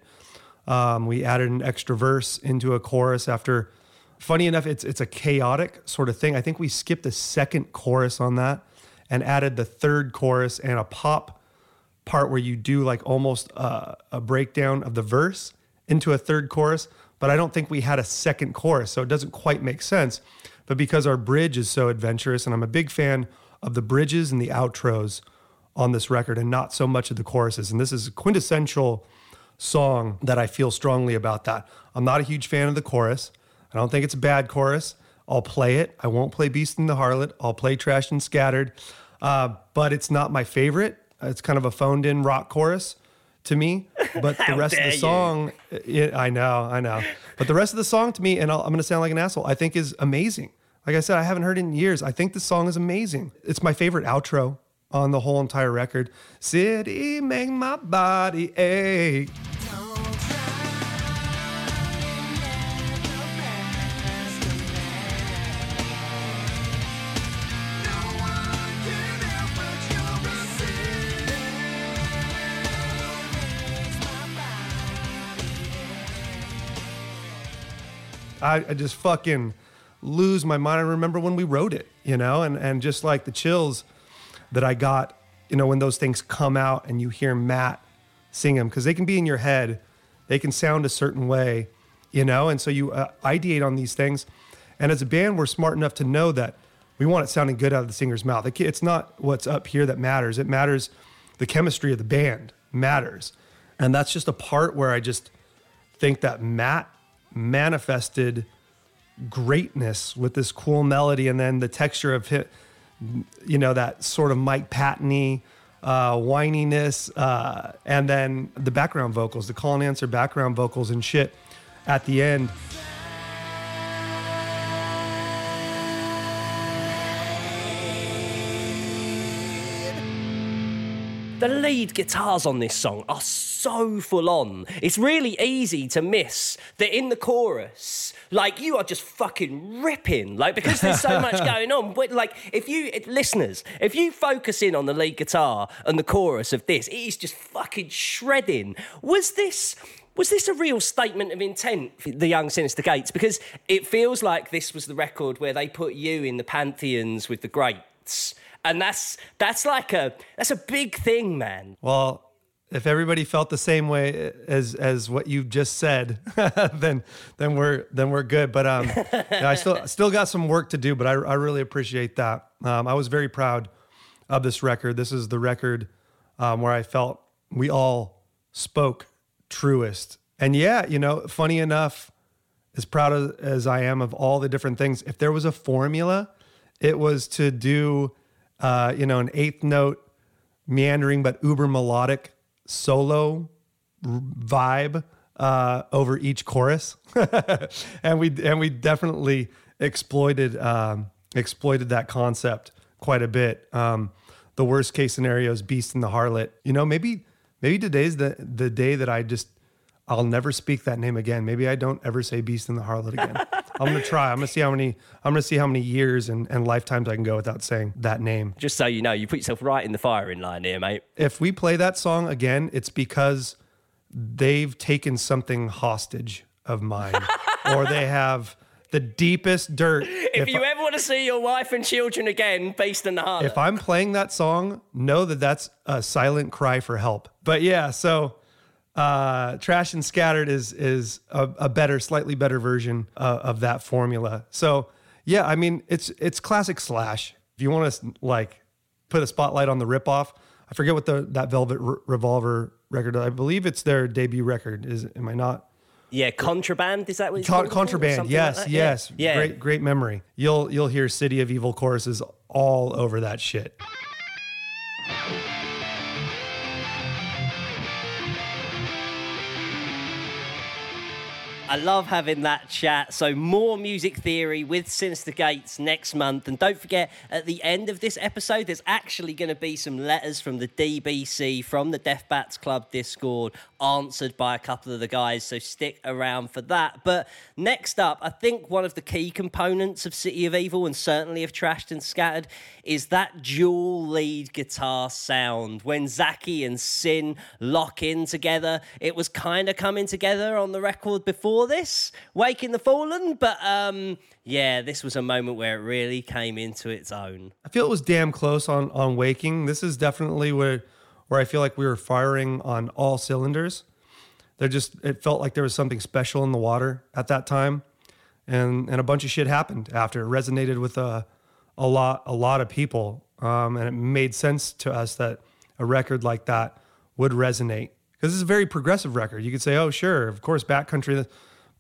D: Um, we added an extra verse into a chorus after. Funny enough, it's it's a chaotic sort of thing. I think we skipped the second chorus on that and added the third chorus and a pop part where you do like almost a, a breakdown of the verse into a third chorus. But I don't think we had a second chorus, so it doesn't quite make sense. But because our bridge is so adventurous, and I'm a big fan of the bridges and the outros on this record, and not so much of the choruses. And this is a quintessential song that I feel strongly about that. I'm not a huge fan of the chorus. I don't think it's a bad chorus. I'll play it. I won't play Beast and the Harlot. I'll play Trashed and Scattered. Uh, but it's not my favorite. It's kind of a phoned in rock chorus to me. But the rest of the song, it, I know, I know. But the rest of the song to me, and i am going to sound like an asshole, I think is amazing. Like I said, I haven't heard it in years. I think the song is amazing. It's my favorite outro on the whole entire record. City make my body ache. I, I just fucking lose my mind. I remember when we wrote it, you know, and, and just like the chills that I got, you know, when those things come out and you hear Matt sing them, because they can be in your head, they can sound a certain way, you know, and so you uh, ideate on these things. And as a band, we're smart enough to know that we want it sounding good out of the singer's mouth. It's not what's up here that matters. It matters the chemistry of the band matters. And that's just a part where I just think that Matt manifested greatness with this cool melody and then the texture of hit, you know, that sort of Mike Pattony uh, whininess, uh, and then the background vocals, the call and answer background vocals and shit at the end.
E: The lead guitars on this song are so full on. It's really easy to miss that in the chorus, like you are just fucking ripping, like because there's so much going on. But like if you listeners, if you focus in on the lead guitar and the chorus of this, it is just fucking shredding. Was this was this a real statement of intent for the young Synyster Gates because it feels like this was the record where they put you in the pantheons with the greats and that's that's like a that's a big thing, man.
D: Well, if everybody felt the same way as as what you just said, then then we're then we're good. But um, I still still got some work to do. But I I really appreciate that. Um, I was very proud of this record. This is the record um, where I felt we all spoke truest. And yeah, you know, funny enough, as proud as, as I am of all the different things, if there was a formula, it was to do, uh, you know, an eighth note meandering but uber melodic solo vibe uh, over each chorus, and we and we definitely exploited um, exploited that concept quite a bit. Um, the worst case scenario is Beast and the Harlot. You know, maybe maybe today's the the day that I just I'll never speak that name again. Maybe I don't ever say Beast and the Harlot again. I'm gonna try. I'm gonna see how many I'm gonna see how many years and, and lifetimes I can go without saying that name.
E: Just so you know, you put yourself right in the firing line here, mate.
D: If we play that song again, it's because they've taken something hostage of mine, or they have the deepest dirt.
E: If, you ever want to see your wife and children again, Beast in the Harlot.
D: if I'm playing that song, know that that's a silent cry for help. But yeah, so uh, trash and scattered is is a, a better, slightly better version uh, of that formula. So yeah, I mean it's it's classic Slash. If you want to like put a spotlight on the ripoff, I forget what the that Velvet Re- Revolver record. I believe it's their debut record. Is am I not?
E: yeah, contraband. Is that what
D: Con- contraband. Yes,
E: like
D: yes.
E: Yeah.
D: Great, great memory. You'll you'll hear City of Evil choruses all over that shit.
E: I love having that chat. So, more music theory with Synyster Gates next month. And don't forget, at the end of this episode, there's actually going to be some letters from the DBC, from the Death Bats Club Discord, answered by a couple of the guys. So, stick around for that. But next up, I think one of the key components of City of Evil and certainly of Trashed and Scattered is that dual lead guitar sound. When Zacky and Syn lock in together, it was kind of coming together on the record before this, Waking the Fallen. But um, yeah, this was a moment where it really came into its own.
D: I feel it was damn close on on waking. This is definitely where where I feel like we were firing on all cylinders. There just it felt like there was something special in the water at that time, and and a bunch of shit happened after. It resonated with a a lot a lot of people, um, and it made sense to us that a record like that would resonate because it's a very progressive record. You could say, oh sure, of course, Bat Country.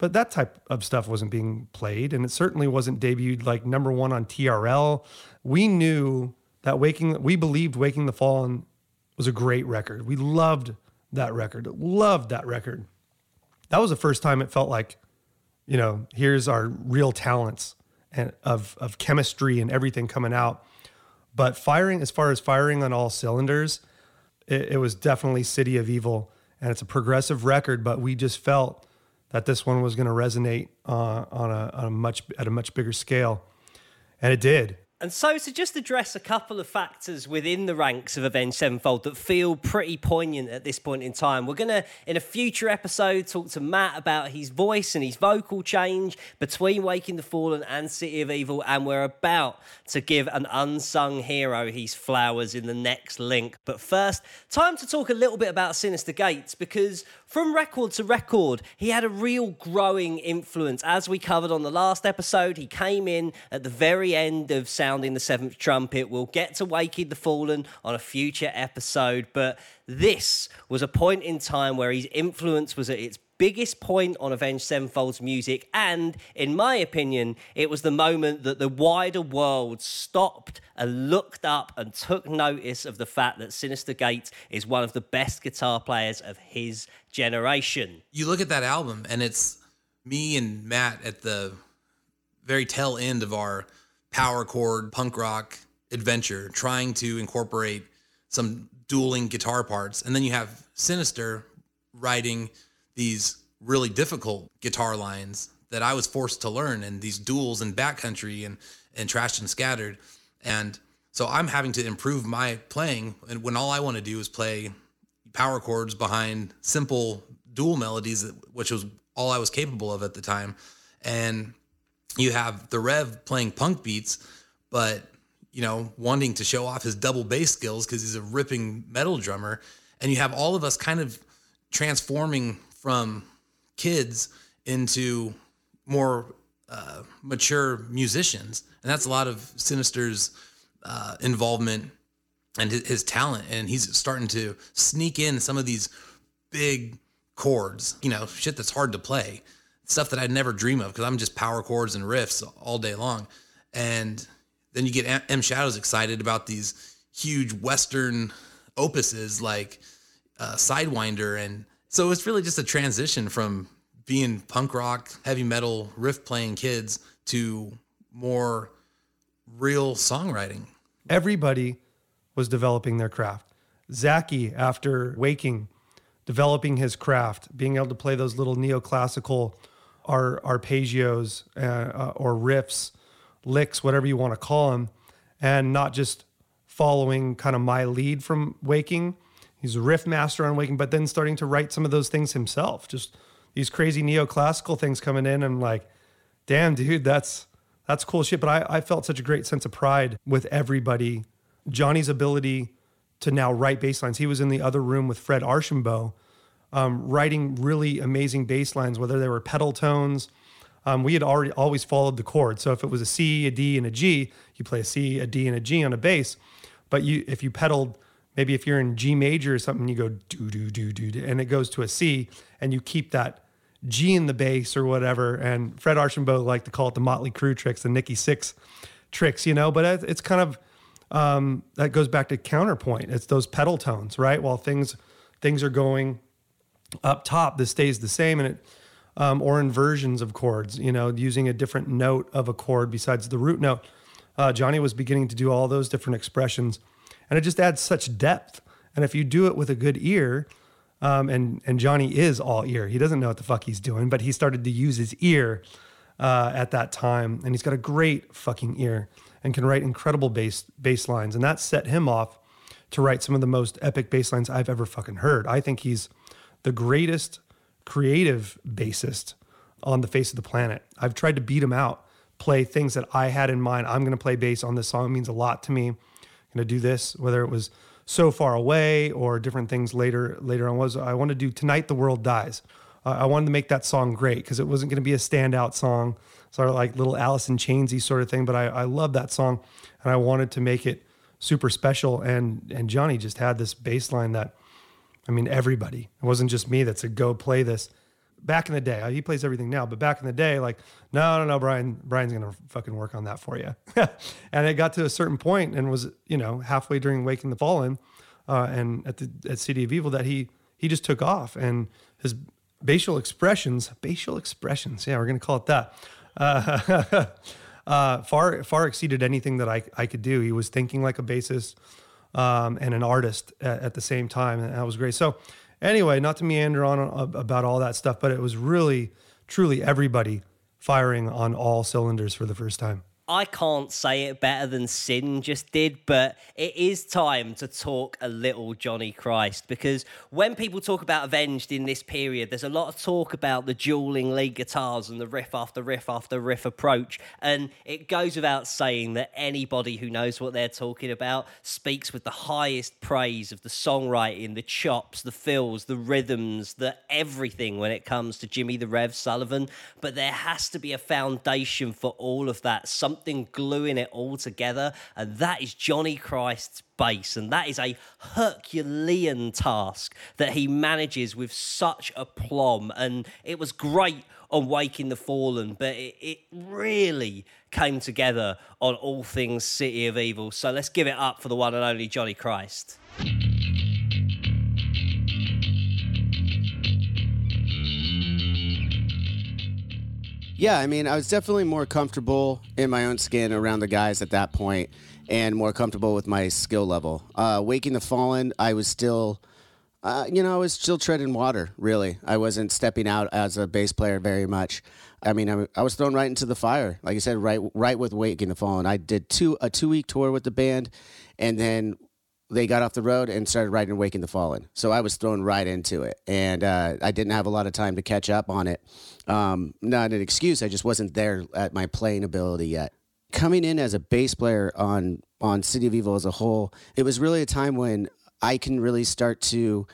D: But that type of stuff wasn't being played, and it certainly wasn't debuted like number one on TRL. We knew that Waking, we believed Waking the Fallen was a great record. We loved that record, loved that record. That was the first time it felt like, you know, here's our real talents and of of chemistry and everything coming out. But firing, as far as firing on all cylinders, it, it was definitely City of Evil, and it's a progressive record. But we just felt that this one was going to resonate uh, on, a, on a much at a much bigger scale, and it did.
E: And so, to just address a couple of factors within the ranks of Avenged Sevenfold that feel pretty poignant at this point in time, we're going to, in a future episode, talk to Matt about his voice and his vocal change between Waking the Fallen and City of Evil. And we're about to give an unsung hero his flowers in the next link. But first, time to talk a little bit about Synyster Gates because from record to record, he had a real growing influence. As we covered on the last episode, he came in at the very end of sounding the seventh trumpet. We'll get to Waking the Fallen on a future episode, but this was a point in time where his influence was at its biggest point on Avenged Sevenfold's music, and in my opinion, it was the moment that the wider world stopped and looked up and took notice of the fact that Synyster Gates is one of the best guitar players of his generation.
F: you look at that album and it's me and Matt at the very tail end of our power chord punk rock adventure trying to incorporate some dueling guitar parts and then you have Synyster writing these really difficult guitar lines that I was forced to learn and these duels in Bat Country and and trashed and scattered and so I'm having to improve my playing and when all I want to do is play power chords behind simple dual melodies, which was all I was capable of at the time. And you have the Rev playing punk beats, but you know, wanting to show off his double bass skills because he's a ripping metal drummer. and you have all of us kind of transforming from kids into more uh, mature musicians, and that's a lot of Synyster's uh, involvement and his, his talent. And he's starting to sneak in some of these big chords, you know, shit that's hard to play, stuff that I'd never dream of because I'm just power chords and riffs all day long. And then you get M Shadows excited about these huge Western opuses like uh, Sidewinder. And so it's really just a transition from being punk rock, heavy metal, riff playing kids to more real songwriting.
D: Everybody was developing their craft. Zacky, after waking, developing his craft, being able to play those little neoclassical ar- arpeggios uh, uh, or riffs, licks, whatever you want to call them, and not just following kind of my lead from waking. He's a riff master on waking, but then starting to write some of those things himself. Just these crazy neoclassical things coming in. and like, damn, dude, that's that's cool shit. But I, I felt such a great sense of pride with everybody. Johnny's ability to now write bass lines. He was in the other room with Fred Archambault, um, writing really amazing bass lines, whether they were pedal tones. Um, we had already always followed the chord. So if it was a C, a D, and a G, you play a C, a D, and a G on a bass. But you, if you pedaled, maybe if you're in G major or something, you go do do do do, and it goes to a C, and you keep that G in the bass or whatever. And Fred Archambault liked to call it the Mötley Crüe tricks, the Nikki Sixx tricks, you know. But it's kind of um, that goes back to counterpoint. It's those pedal tones, right? While things things are going up top, this stays the same, and it um, or inversions of chords, you know, using a different note of a chord besides the root note. Uh, Johnny was beginning to do all those different expressions, and it just adds such depth. And if you do it with a good ear, um, and and Johnny is all ear. He doesn't know what the fuck he's doing, but he started to use his ear uh, at that time, and he's got a great fucking ear and can write incredible bass bass lines, and that set him off to write some of the most epic bass lines I've ever fucking heard. I think he's the greatest creative bassist on the face of the planet. I've tried to beat him out, play things that I had in mind. I'm going to play bass on this song. It means a lot to me. Going to do this, whether it was so far away or different things later later on was I wanted to do tonight the world dies. Uh, I wanted to make that song great because it wasn't going to be a standout song, sort of like little Alice in Chainsy sort of thing. But I, I love that song, and I wanted to make it super special. And and Johnny just had this bass line that, I mean, everybody. It wasn't just me that said go play this back in the day, he plays everything now, but back in the day, like, no, no, no, Brian, Brian's gonna fucking work on that for you. and it got to a certain point and was, you know, halfway during Waking the Fallen, uh, and at the at City of Evil that he he just took off and his facial expressions, facial expressions, yeah, we're gonna call it that. Uh, uh, far far exceeded anything that I I could do. He was thinking like a bassist um, and an artist at, at the same time, and that was great. So Anyway, not to meander on uh, about all that stuff, but it was really, truly everybody firing on all cylinders for the first time.
E: I can't say it better than Syn just did, but it is time to talk a little Johnny Christ because when people talk about Avenged in this period, there's a lot of talk about the dueling lead guitars and the riff after riff after riff approach. And it goes without saying that anybody who knows what they're talking about speaks with the highest praise of the songwriting, the chops, the fills, the rhythms, the everything when it comes to Jimmy the Rev Sullivan. But there has to be a foundation for all of that. Something something gluing it all together, and that is Johnny Christ's bass. And that is a Herculean task that he manages with such aplomb. And it was great on Waking the Fallen, but it, it really came together on all things City of Evil. So let's give it up for the one and only Johnny Christ.
B: Yeah, I mean, I was definitely more comfortable in my own skin around the guys at that point and more comfortable with my skill level. Uh, Waking the Fallen, I was still, uh, you know, I was still treading water, really. I wasn't stepping out as a bass player very much. I mean, I, I was thrown right into the fire. Like I said, right, right with Waking the Fallen. I did two a two week tour with the band, and then they got off the road and started writing Waking the Fallen. So I was thrown right into it, and uh, I didn't have a lot of time to catch up on it. Um, not an excuse. I just wasn't there at my playing ability yet. Coming in as a bass player on on City of Evil as a whole, it was really a time when I can really start to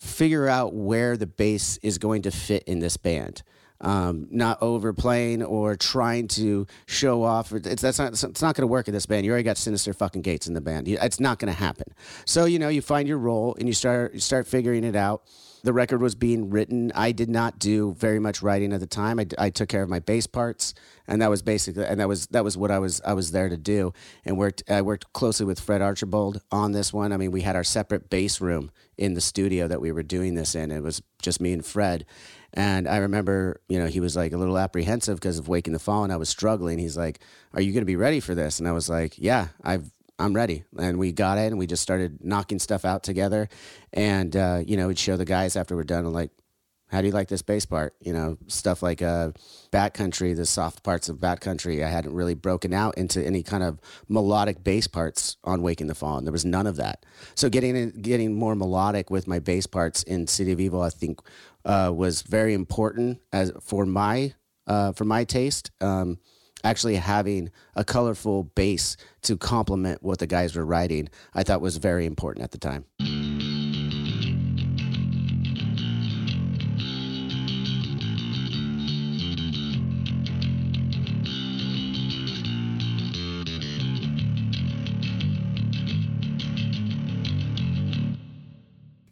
B: figure out where the bass is going to fit in this band. Um, not overplaying or trying to show off. It's that's not it's not going to work in this band. You already got Synyster fucking Gates in the band. It's not going to happen. So you know you find your role and you start you start figuring it out the record was being written. I did not do very much writing at the time. I, I took care of my bass parts, and that was basically and that was that was what I was I was there to do. And worked I worked closely with Fred Archibald on this one. I mean, we had our separate bass room in the studio that we were doing this in. It was just me and Fred. And I remember, you know, he was like a little apprehensive because of Waking the Fallen. I was struggling. He's like, "Are you going to be ready for this?" And I was like, "Yeah, I've I'm ready. And we got it and we just started knocking stuff out together. And, uh, you know, we'd show the guys after we're done, like, how do you like this bass part? You know, stuff like uh, Bat Country, the soft parts of Bat Country. I hadn't really broken out into any kind of melodic bass parts on Waking the Fallen. There was none of that. So getting getting more melodic with my bass parts in City of Evil, I think, uh, was very important as for my uh, for my taste. Um, actually having a colorful bass to complement what the guys were writing, I thought was very important at the time.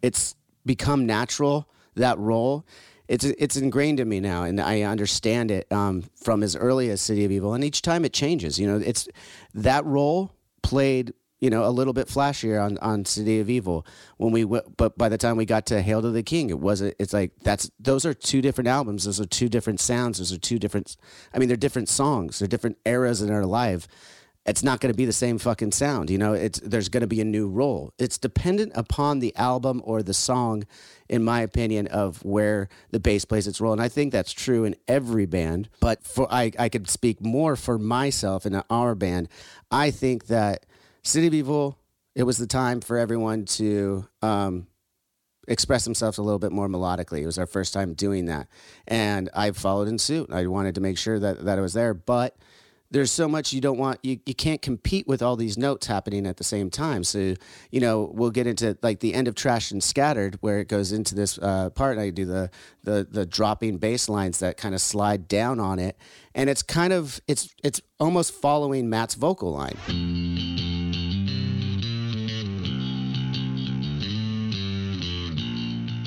B: It's become natural that role it's it's ingrained in me now, and I understand it um, from as early as City of Evil, and each time it changes. You know, it's that role played you know a little bit flashier on on City of Evil when we w- but by the time we got to Hail to the King, it wasn't. It's like that's those are two different albums. Those are two different sounds. Those are two different. I mean, they're different songs. They're different eras in our life it's not going to be the same fucking sound. You know, it's there's going to be a new role. It's dependent upon the album or the song, in my opinion, of where the bass plays its role. And I think that's true in every band. But for I, I could speak more for myself and our band. I think that City of Evil, it was the time for everyone to um, express themselves a little bit more melodically. It was our first time doing that, and I followed in suit. I wanted to make sure that that it was there, but there's so much you don't want you, you can't compete with all these notes happening at the same time. So you know we'll get into like the end of trash and scattered where it goes into this uh, part i do the the the dropping bass lines that kind of slide down on it. And it's kind of it's it's almost following matt's vocal line.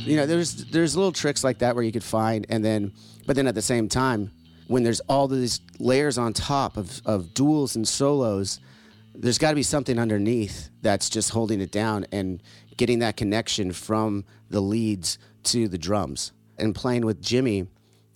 B: You know there's there's little tricks like that where you could find and then but then at the same time when there's all these layers on top of, of duels and solos, there's got to be something underneath that's just holding it down and getting that connection from the leads to the drums. And playing with Jimmy,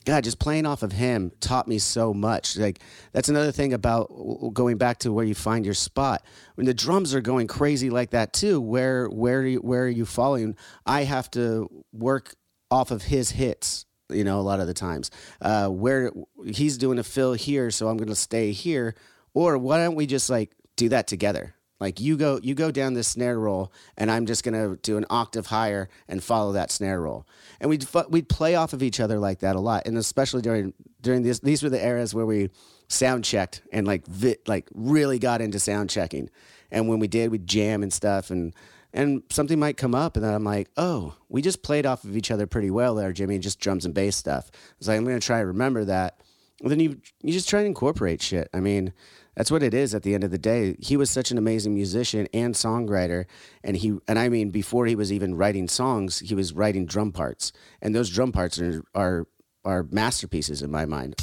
B: God, just playing off of him taught me so much. Like that's another thing about going back to where you find your spot. When the drums are going crazy like that too, where where where are you falling? I have to work off of his hits you know, a lot of the times. Uh, where he's doing a fill here, so I'm going to stay here. Or why don't we just like do that together? Like you go, you go down this snare roll, and I'm just gonna do an octave higher and follow that snare roll. And we'd we'd play off of each other like that a lot, and especially during during these these were the eras where we sound checked and like vi- like really got into sound checking. And when we did, we'd jam and stuff, and and something might come up and then I'm like, oh, we just played off of each other pretty well there, Jimmy, just drums and bass stuff. It's like I'm gonna try to remember that. And then you you just try to incorporate shit. I mean, that's what it is at the end of the day. He was such an amazing musician and songwriter, and he and I mean before he was even writing songs, he was writing drum parts, and those drum parts are are, are masterpieces in my mind.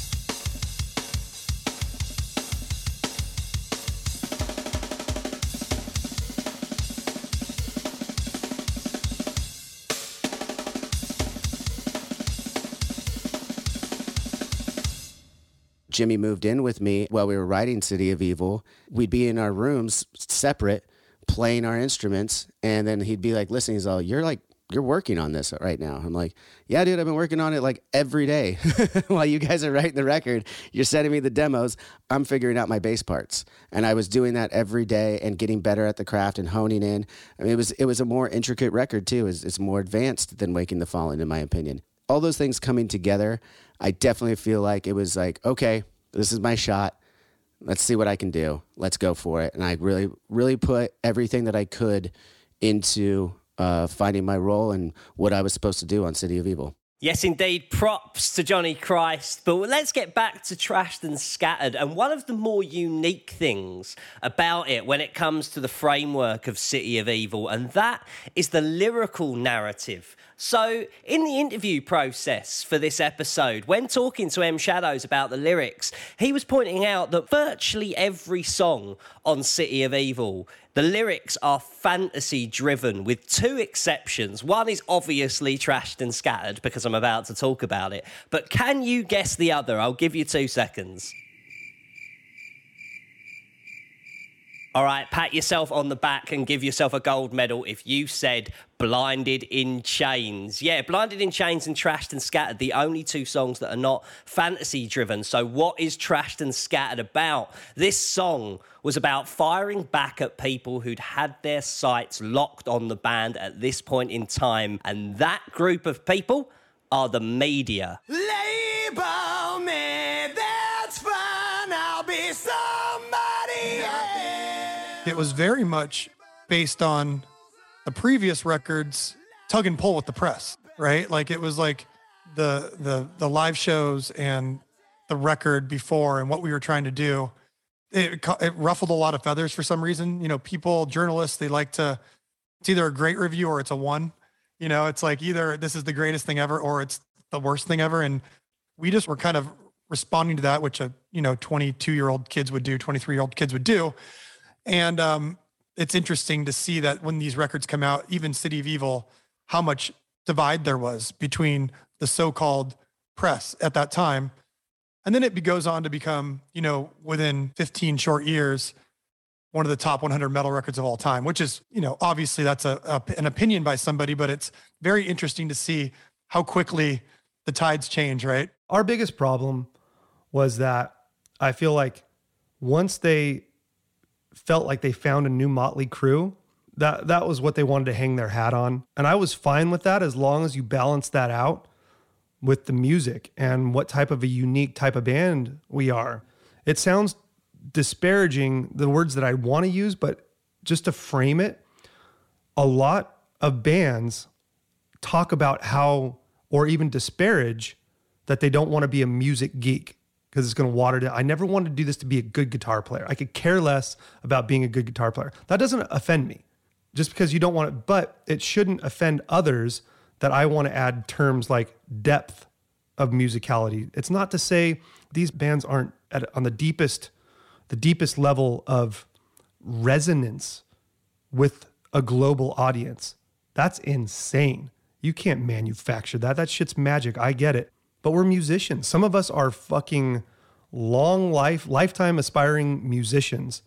B: Jimmy moved in with me while we were writing City of Evil, we'd be in our rooms separate, playing our instruments, and then he'd be like, "Listen, he's all, you're like." You're working on this right now. I'm like, yeah, dude, I've been working on it like every day while you guys are writing the record. You're sending me the demos. I'm figuring out my bass parts, and I was doing that every day and getting better at the craft and honing in. I mean, it was it was a more intricate record too. It's, it's more advanced than Waking the Fallen, in my opinion. All those things coming together I definitely feel like it was like, okay, this is my shot. Let's see what I can do. Let's go for it. And I really, really put everything that I could into uh, finding my role and what I was supposed to do on City of Evil.
E: Yes, indeed. Props to Johnny Christ. But let's get back to Trashed and Scattered. And one of the more unique things about it when it comes to the framework of City of Evil, and that is the lyrical narrative. So, in the interview process for this episode, when talking to M Shadows about the lyrics, he was pointing out that virtually every song on City of Evil the lyrics are fantasy driven with two exceptions. One is obviously trashed and scattered because I'm about to talk about it. But can you guess the other? I'll give you two seconds. All right, pat yourself on the back and give yourself a gold medal if you said Blinded in Chains. Yeah, Blinded in Chains and Trashed and Scattered, the only two songs that are not fantasy driven. So, what is Trashed and Scattered about? This song was about firing back at people who'd had their sights locked on the band at this point in time. And that group of people are the media. Label
A: was very much based on the previous records tug and pull with the press, right? Like it was like the the the live shows and the record before and what we were trying to do. It, it ruffled a lot of feathers for some reason. You know, people, journalists, they like to. It's either a great review or it's a one. You know, it's like either this is the greatest thing ever or it's the worst thing ever. And we just were kind of responding to that, which a you know 22 year old kids would do, 23 year old kids would do. And um, it's interesting to see that when these records come out, even City of Evil, how much divide there was between the so-called press at that time. And then it goes on to become, you know, within 15 short years, one of the top 100 metal records of all time, which is, you know, obviously that's a, a an opinion by somebody, but it's very interesting to see how quickly the tides change, right?
D: Our biggest problem was that I feel like once they felt like they found a new Mötley Crüe. That that was what they wanted to hang their hat on. And I was fine with that as long as you balance that out with the music and what type of a unique type of band we are. It sounds disparaging the words that I want to use, but just to frame it, a lot of bands talk about how or even disparage that they don't want to be a music geek because it's going to water down. I never wanted to do this to be a good guitar player. I could care less about being a good guitar player. That doesn't offend me just because you don't want it, but it shouldn't offend others that I want to add terms like depth of musicality. It's not to say these bands aren't at, on the deepest the deepest level of resonance with a global audience. That's insane. You can't manufacture that. That shit's magic. I get it but we're musicians. Some of us are fucking long life, lifetime aspiring musicians.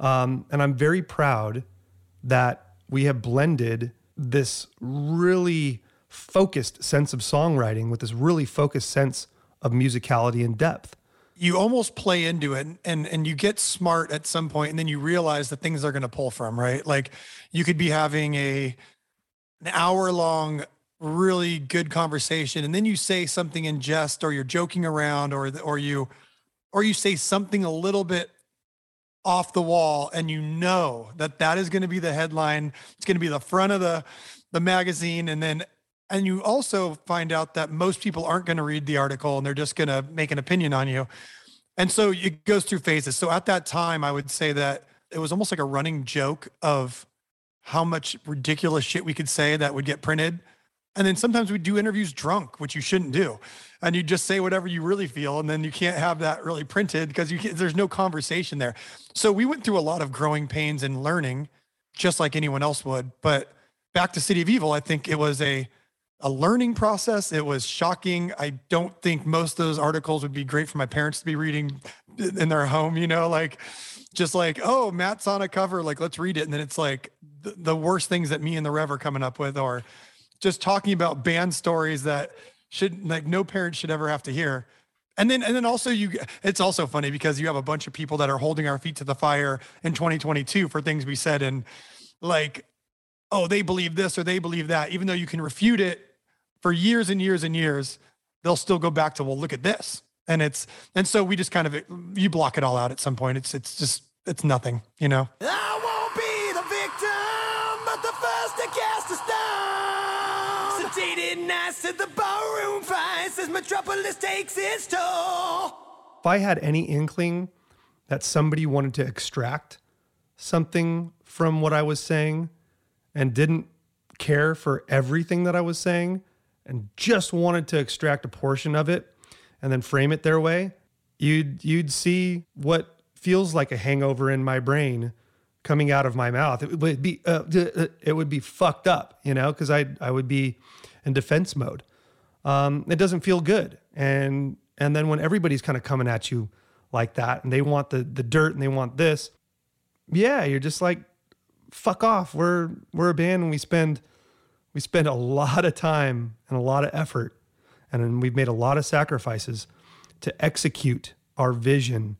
D: Um, and I'm very proud that we have blended this really focused sense of songwriting with this really focused sense of musicality and depth.
A: You almost play into it and and you get smart at some point and then you realize the things are going to pull from, right? Like you could be having a an hour long really good conversation and then you say something in jest or you're joking around or or you or you say something a little bit off the wall and you know that that is going to be the headline it's going to be the front of the the magazine and then and you also find out that most people aren't going to read the article and they're just going to make an opinion on you. And so it goes through phases. So at that time i would say that it was almost like a running joke of how much ridiculous shit we could say that would get printed and then sometimes we do interviews drunk, which you shouldn't do. And you just say whatever you really feel. And then you can't have that really printed because you there's no conversation there. So we went through a lot of growing pains and learning, just like anyone else would. But back to City of Evil, I think it was a a learning process. It was shocking. I don't think most of those articles would be great for my parents to be reading in their home, you know, like just like, oh, Matt's on a cover, like let's read it. And then it's like the, the worst things that me and the Rev are coming up with or just talking about band stories that should like no parent should ever have to hear. And then and then also you it's also funny because you have a bunch of people that are holding our feet to the fire in 2022 for things we said and like oh they believe this or they believe that. Even though you can refute it for years and years and years they'll still go back to well look at this. And it's and so we just kind of you block it all out at some point. It's it's just it's nothing you know? I metropolis takes its toll.
D: If I had any inkling that somebody wanted to extract something from what I was saying and didn't care for everything that I was saying and just wanted to extract a portion of it and then frame it their way, you'd you'd see what feels like a hangover in my brain coming out of my mouth. It would be uh, it would be fucked up, you know, because I I would be in defense mode. Um, it doesn't feel good, and and then when everybody's kind of coming at you like that, and they want the the dirt and they want this, yeah, you're just like, fuck off. We're we're a band and we spend we spend a lot of time and a lot of effort, and we've made a lot of sacrifices to execute our vision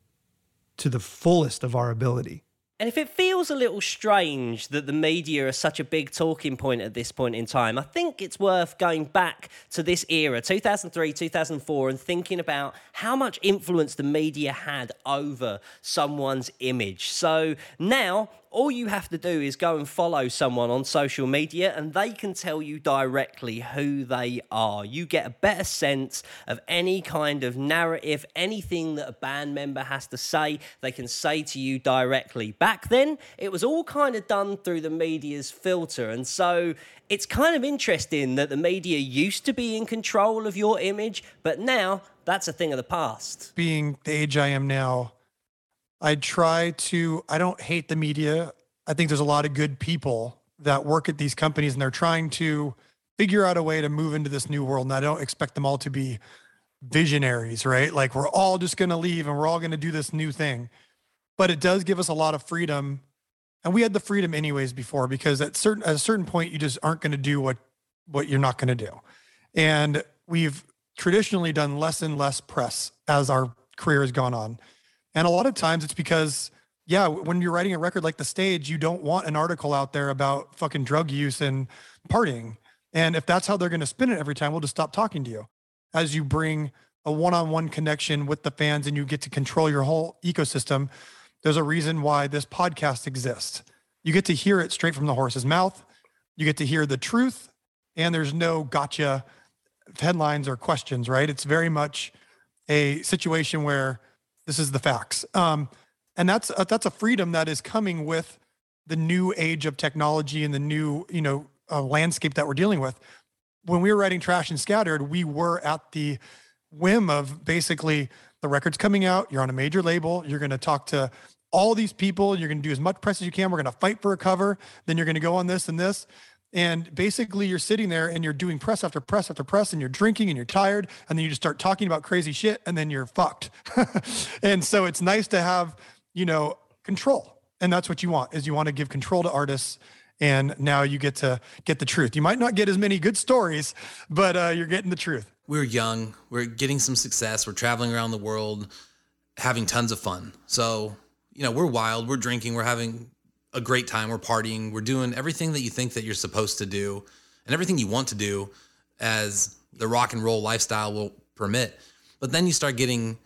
D: to the fullest of our ability.
E: And if it feels a little strange that the media are such a big talking point at this point in time, I think it's worth going back to this era, 2003, 2004, and thinking about how much influence the media had over someone's image. So now all you have to do is go and follow someone on social media and they can tell you directly who they are. You get a better sense of any kind of narrative, anything that a band member has to say, they can say to you directly. Back then, it was all kind of done through the media's filter. And so it's kind of interesting that the media used to be in control of your image, but now that's a thing of the past.
A: Being the age I am now, I try to, I don't hate the media. I think there's a lot of good people that work at these companies and they're trying to figure out a way to move into this new world. And I don't expect them all to be visionaries, right? Like we're all just going to leave and we're all going to do this new thing. But it does give us a lot of freedom. And we had the freedom anyways before because at certain at a certain point you just aren't going to do what what you're not going to do. And we've traditionally done less and less press as our career has gone on. And a lot of times it's because, yeah, when you're writing a record like The Stage, you don't want an article out there about fucking drug use and partying. And if that's how they're going to spin it every time, we'll just stop talking to you. As you bring a one on one connection with the fans and you get to control your whole ecosystem, there's a reason why this podcast exists. You get to hear it straight from the horse's mouth. You get to hear the truth, and there's no gotcha headlines or questions, right? It's very much a situation where this is the facts. Um, and that's a, that's a freedom that is coming with the new age of technology and the new you know uh, landscape that we're dealing with. When we were writing Trash and Scattered, we were at the whim of basically the record's coming out. You're on a major label. You're going to talk to all these people. You're going to do as much press as you can. We're going to fight for a cover. Then you're going to go on this and this. And basically, you're sitting there and you're doing press after press after press, and you're drinking and you're tired, and then you just start talking about crazy shit, and then you're fucked. and so it's nice to have, you know, control, and that's what you want. Is you want to give control to artists, and now you get to get the truth. You might not get as many good stories, but uh, you're getting the truth.
F: We're young. We're getting some success. We're traveling around the world, having tons of fun. So you know, we're wild. We're drinking. We're having a great time. We're partying. We're doing everything that you think that you're supposed to do and everything you want to do as the rock and roll lifestyle will permit. But then you start getting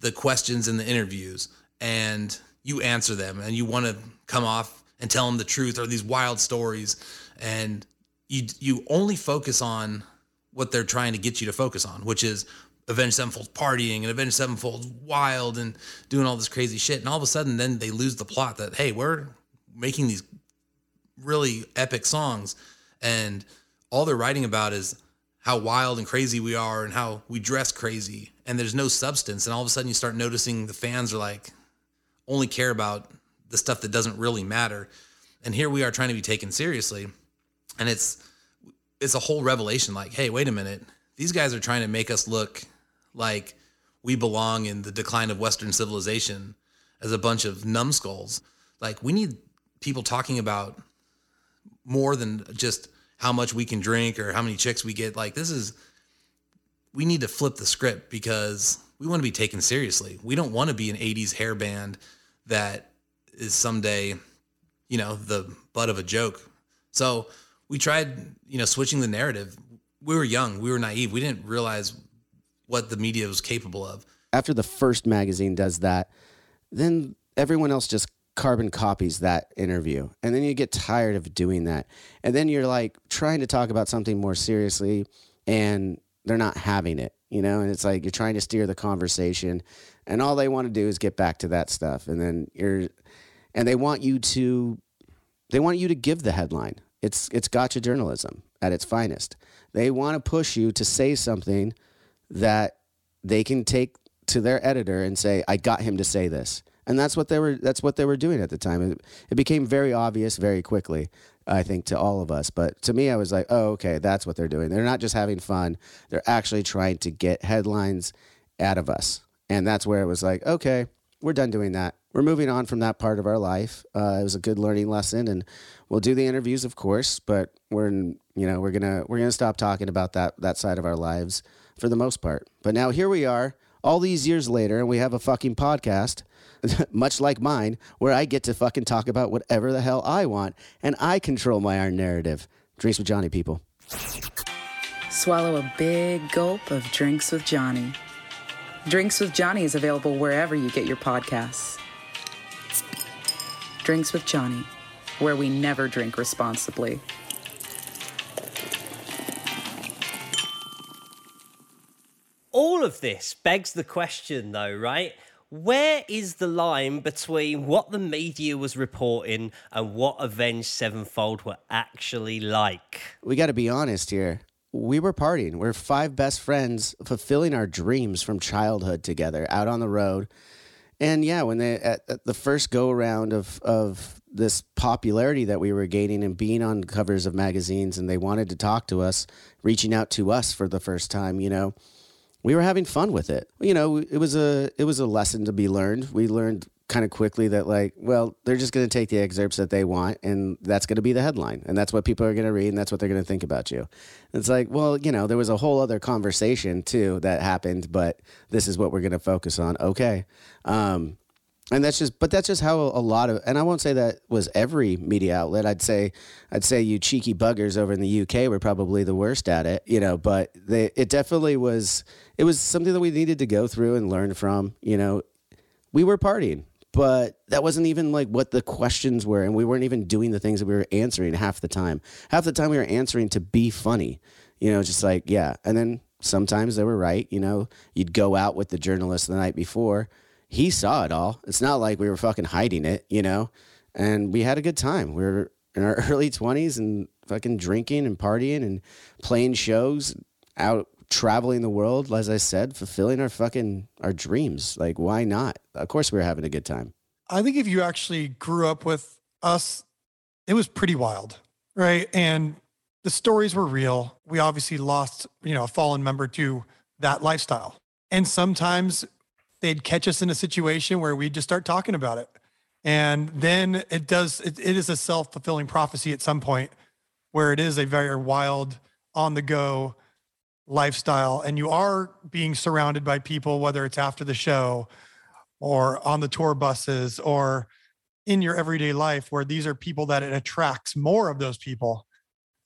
F: the questions in the interviews and you answer them and you want to come off and tell them the truth or these wild stories and you you only focus on what they're trying to get you to focus on, which is Avenged Sevenfold partying and Avenged Sevenfold wild and doing all this crazy shit. And all of a sudden, then they lose the plot that hey, we're making these really epic songs and all they're writing about is how wild and crazy we are and how we dress crazy and there's no substance and all of a sudden you start noticing the fans are like only care about the stuff that doesn't really matter and here we are trying to be taken seriously and it's it's a whole revelation like hey wait a minute these guys are trying to make us look like we belong in the decline of western civilization as a bunch of numbskulls. Like we need people talking about more than just how much we can drink or how many chicks we get. Like this is we need to flip the script because we want to be taken seriously. We don't want to be an 80s hair band that is someday, you know, the butt of a joke. So we tried, you know, switching the narrative. We were young, we were naive. We didn't realize what the media was capable of.
B: After the first magazine does that, then everyone else just carbon copies that interview. And then you get tired of doing that. And then you're like trying to talk about something more seriously and they're not having it. you know, and it's like you're trying to steer the conversation, and all they want to do is get back to that stuff, and then you're, and they want you to, they want you to give the headline. It's it's gotcha journalism at its finest. They want to push you to say something that they can take to their editor and say, "I got him to say this." And that's what they were that's what they were doing at the time. It, it became very obvious very quickly, I think to all of us. But to me I was like, "Oh, okay, that's what they're doing. They're not just having fun. They're actually trying to get headlines out of us." And that's where it was like, "Okay, we're done doing that. We're moving on from that part of our life. Uh, it was a good learning lesson, and we'll do the interviews, of course. But we're, in, you know, we're gonna we're gonna stop talking about that that side of our lives for the most part. But now here we are, all these years later, and we have a fucking podcast, much like mine, where I get to fucking talk about whatever the hell I want, and I control my own narrative. Drinks with Johnny, people.
G: Swallow a big gulp of Drinks with Johnny. Drinks with Johnny is available wherever you get your podcasts. Drinks with Johnny, where we never drink responsibly.
E: Of this begs the question, though, right? Where is the line between what the media was reporting and what Avenged Sevenfold were actually like?
B: We got to be honest here. We were partying. We're five best friends fulfilling our dreams from childhood together out on the road. And yeah, when they at, at the first go around of of this popularity that we were gaining and being on covers of magazines and they wanted to talk to us, reaching out to us for the first time, you know, we were having fun with it. You know, it was a it was a lesson to be learned. We learned kind of quickly that like, well, they're just going to take the excerpts that they want, and that's going to be the headline, and that's what people are going to read, and that's what they're going to think about you. It's like, well, you know, there was a whole other conversation too that happened, but this is what we're going to focus on. Okay. Um, and that's just but that's just how a lot of and i won't say that was every media outlet. I'd say i'd say you cheeky buggers over in the uk were probably the worst at it you know but they it definitely was it was something that we needed to go through and learn from you know. We were partying but that wasn't even like what the questions were and we weren't even doing the things that we were answering half the time. Half the time we were answering to be funny you know just like yeah. And then sometimes they were right you know. You'd go out with the journalist the night before he saw it all. It's not like we were fucking hiding it, you know? And we had a good time. We were in our early 20s and fucking drinking and partying and playing shows, out traveling the world, as I said, fulfilling our fucking our dreams. Like why not? Of course we were having a good time.
A: I think if you actually grew up with us, it was pretty wild, right? And the stories were real. We obviously lost, you know, a fallen member to that lifestyle. And sometimes they'd catch us in a situation where we'd just start talking about it. And then it does, it, it is a self fulfilling prophecy at some point where it is a very wild, on the go lifestyle. And you are being surrounded by people, whether it's after the show or on the tour buses or in your everyday life, where these are people that it attracts more of those people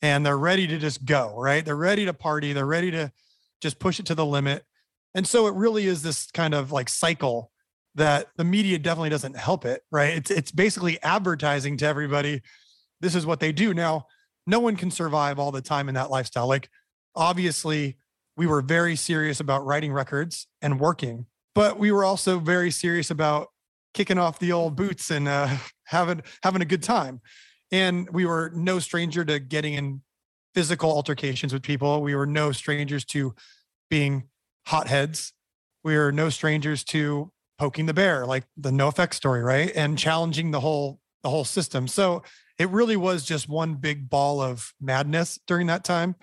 A: and they're ready to just go, right? They're ready to party, they're ready to just push it to the limit. And so it really is this kind of like cycle that the media definitely doesn't help it, right? It's it's basically advertising to everybody. This is what they do. Now, no one can survive all the time in that lifestyle. Like obviously, we were very serious about writing records and working, but we were also very serious about kicking off the old boots and uh, having having a good time. And we were no stranger to getting in physical altercations with people. We were no strangers to being hotheads. We are no strangers to poking the bear, like the NOFX story, right? And challenging the whole the whole system. So it really was just one big ball of madness during that time.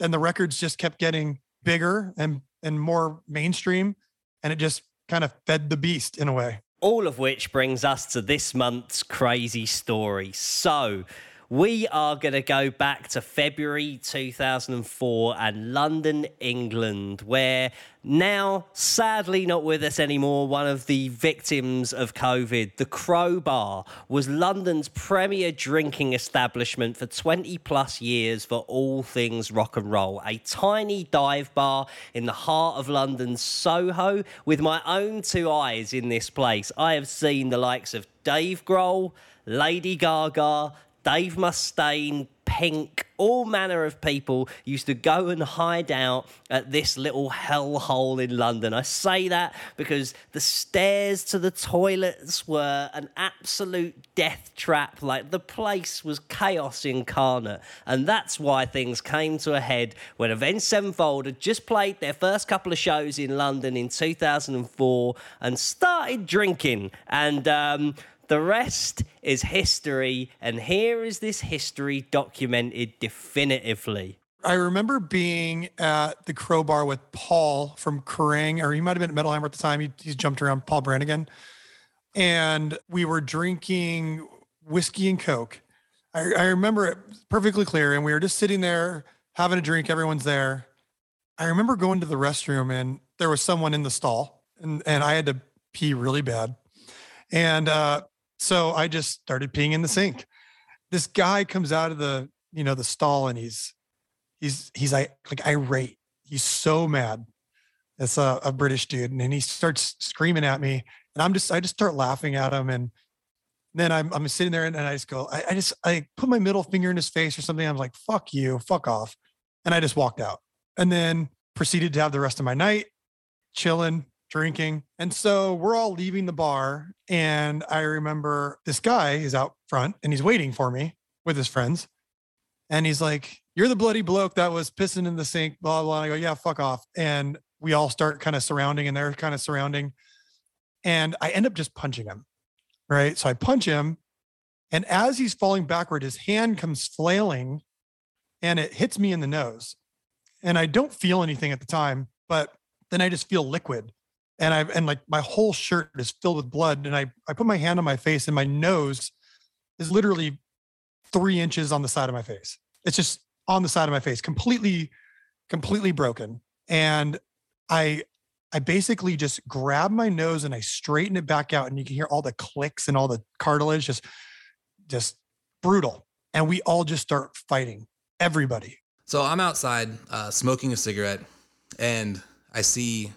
A: And the records just kept getting bigger and and more mainstream. And it just kind of fed the beast in a way.
E: All of which brings us to this month's crazy story. So we are going to go back to February 2004 and London, England, where now, sadly, not with us anymore, one of the victims of COVID, the Crobar, was London's premier drinking establishment for 20 plus years for all things rock and roll. A tiny dive bar in the heart of London's Soho. With my own two eyes in this place, I have seen the likes of Dave Grohl, Lady Gaga, Dave Mustaine, Pink, all manner of people used to go and hide out at this little hellhole in London. I say that because the stairs to the toilets were an absolute death trap. Like the place was chaos incarnate. And that's why things came to a head when Avenged Sevenfold had just played their first couple of shows in London in 2004 and started drinking. And, um, the rest is history, and here is this history documented definitively.
A: I remember being at the Crobar with Paul from Kerrang, or he might have been at Metal Hammer at the time. He, he's jumped around, Paul Brannigan. And we were drinking whiskey and Coke. I, I remember it perfectly clear. And we were just sitting there having a drink. Everyone's there. I remember going to the restroom and there was someone in the stall and, and I had to pee really bad. And uh, so I just started peeing in the sink. This guy comes out of the, you know, the stall and he's, he's, he's like, like irate. He's so mad. It's a, a British dude. And he starts screaming at me and I'm just, I just start laughing at him. And then I'm, I'm sitting there and, and I just go, I, I just, I put my middle finger in his face or something. I'm like, fuck you, fuck off. And I just walked out and then proceeded to have the rest of my night chilling, drinking. And so we're all leaving the bar. And I remember this guy is out front and he's waiting for me with his friends. And he's like, You're the bloody bloke that was pissing in the sink, blah, blah. And I go, Yeah, fuck off. And we all start kind of surrounding and they're kind of surrounding. And I end up just punching him. Right. So I punch him. And as he's falling backward, his hand comes flailing and it hits me in the nose. And I don't feel anything at the time, but then I just feel liquid and I and like my whole shirt is filled with blood. And I I put my hand on my face, and my nose is literally three inches on the side of my face. It's just on the side of my face, completely, completely broken. And I I basically just grab my nose and I straighten it back out, and you can hear all the clicks and all the cartilage just just brutal. And we all just start fighting, everybody.
F: So I'm outside uh, smoking a cigarette, and I see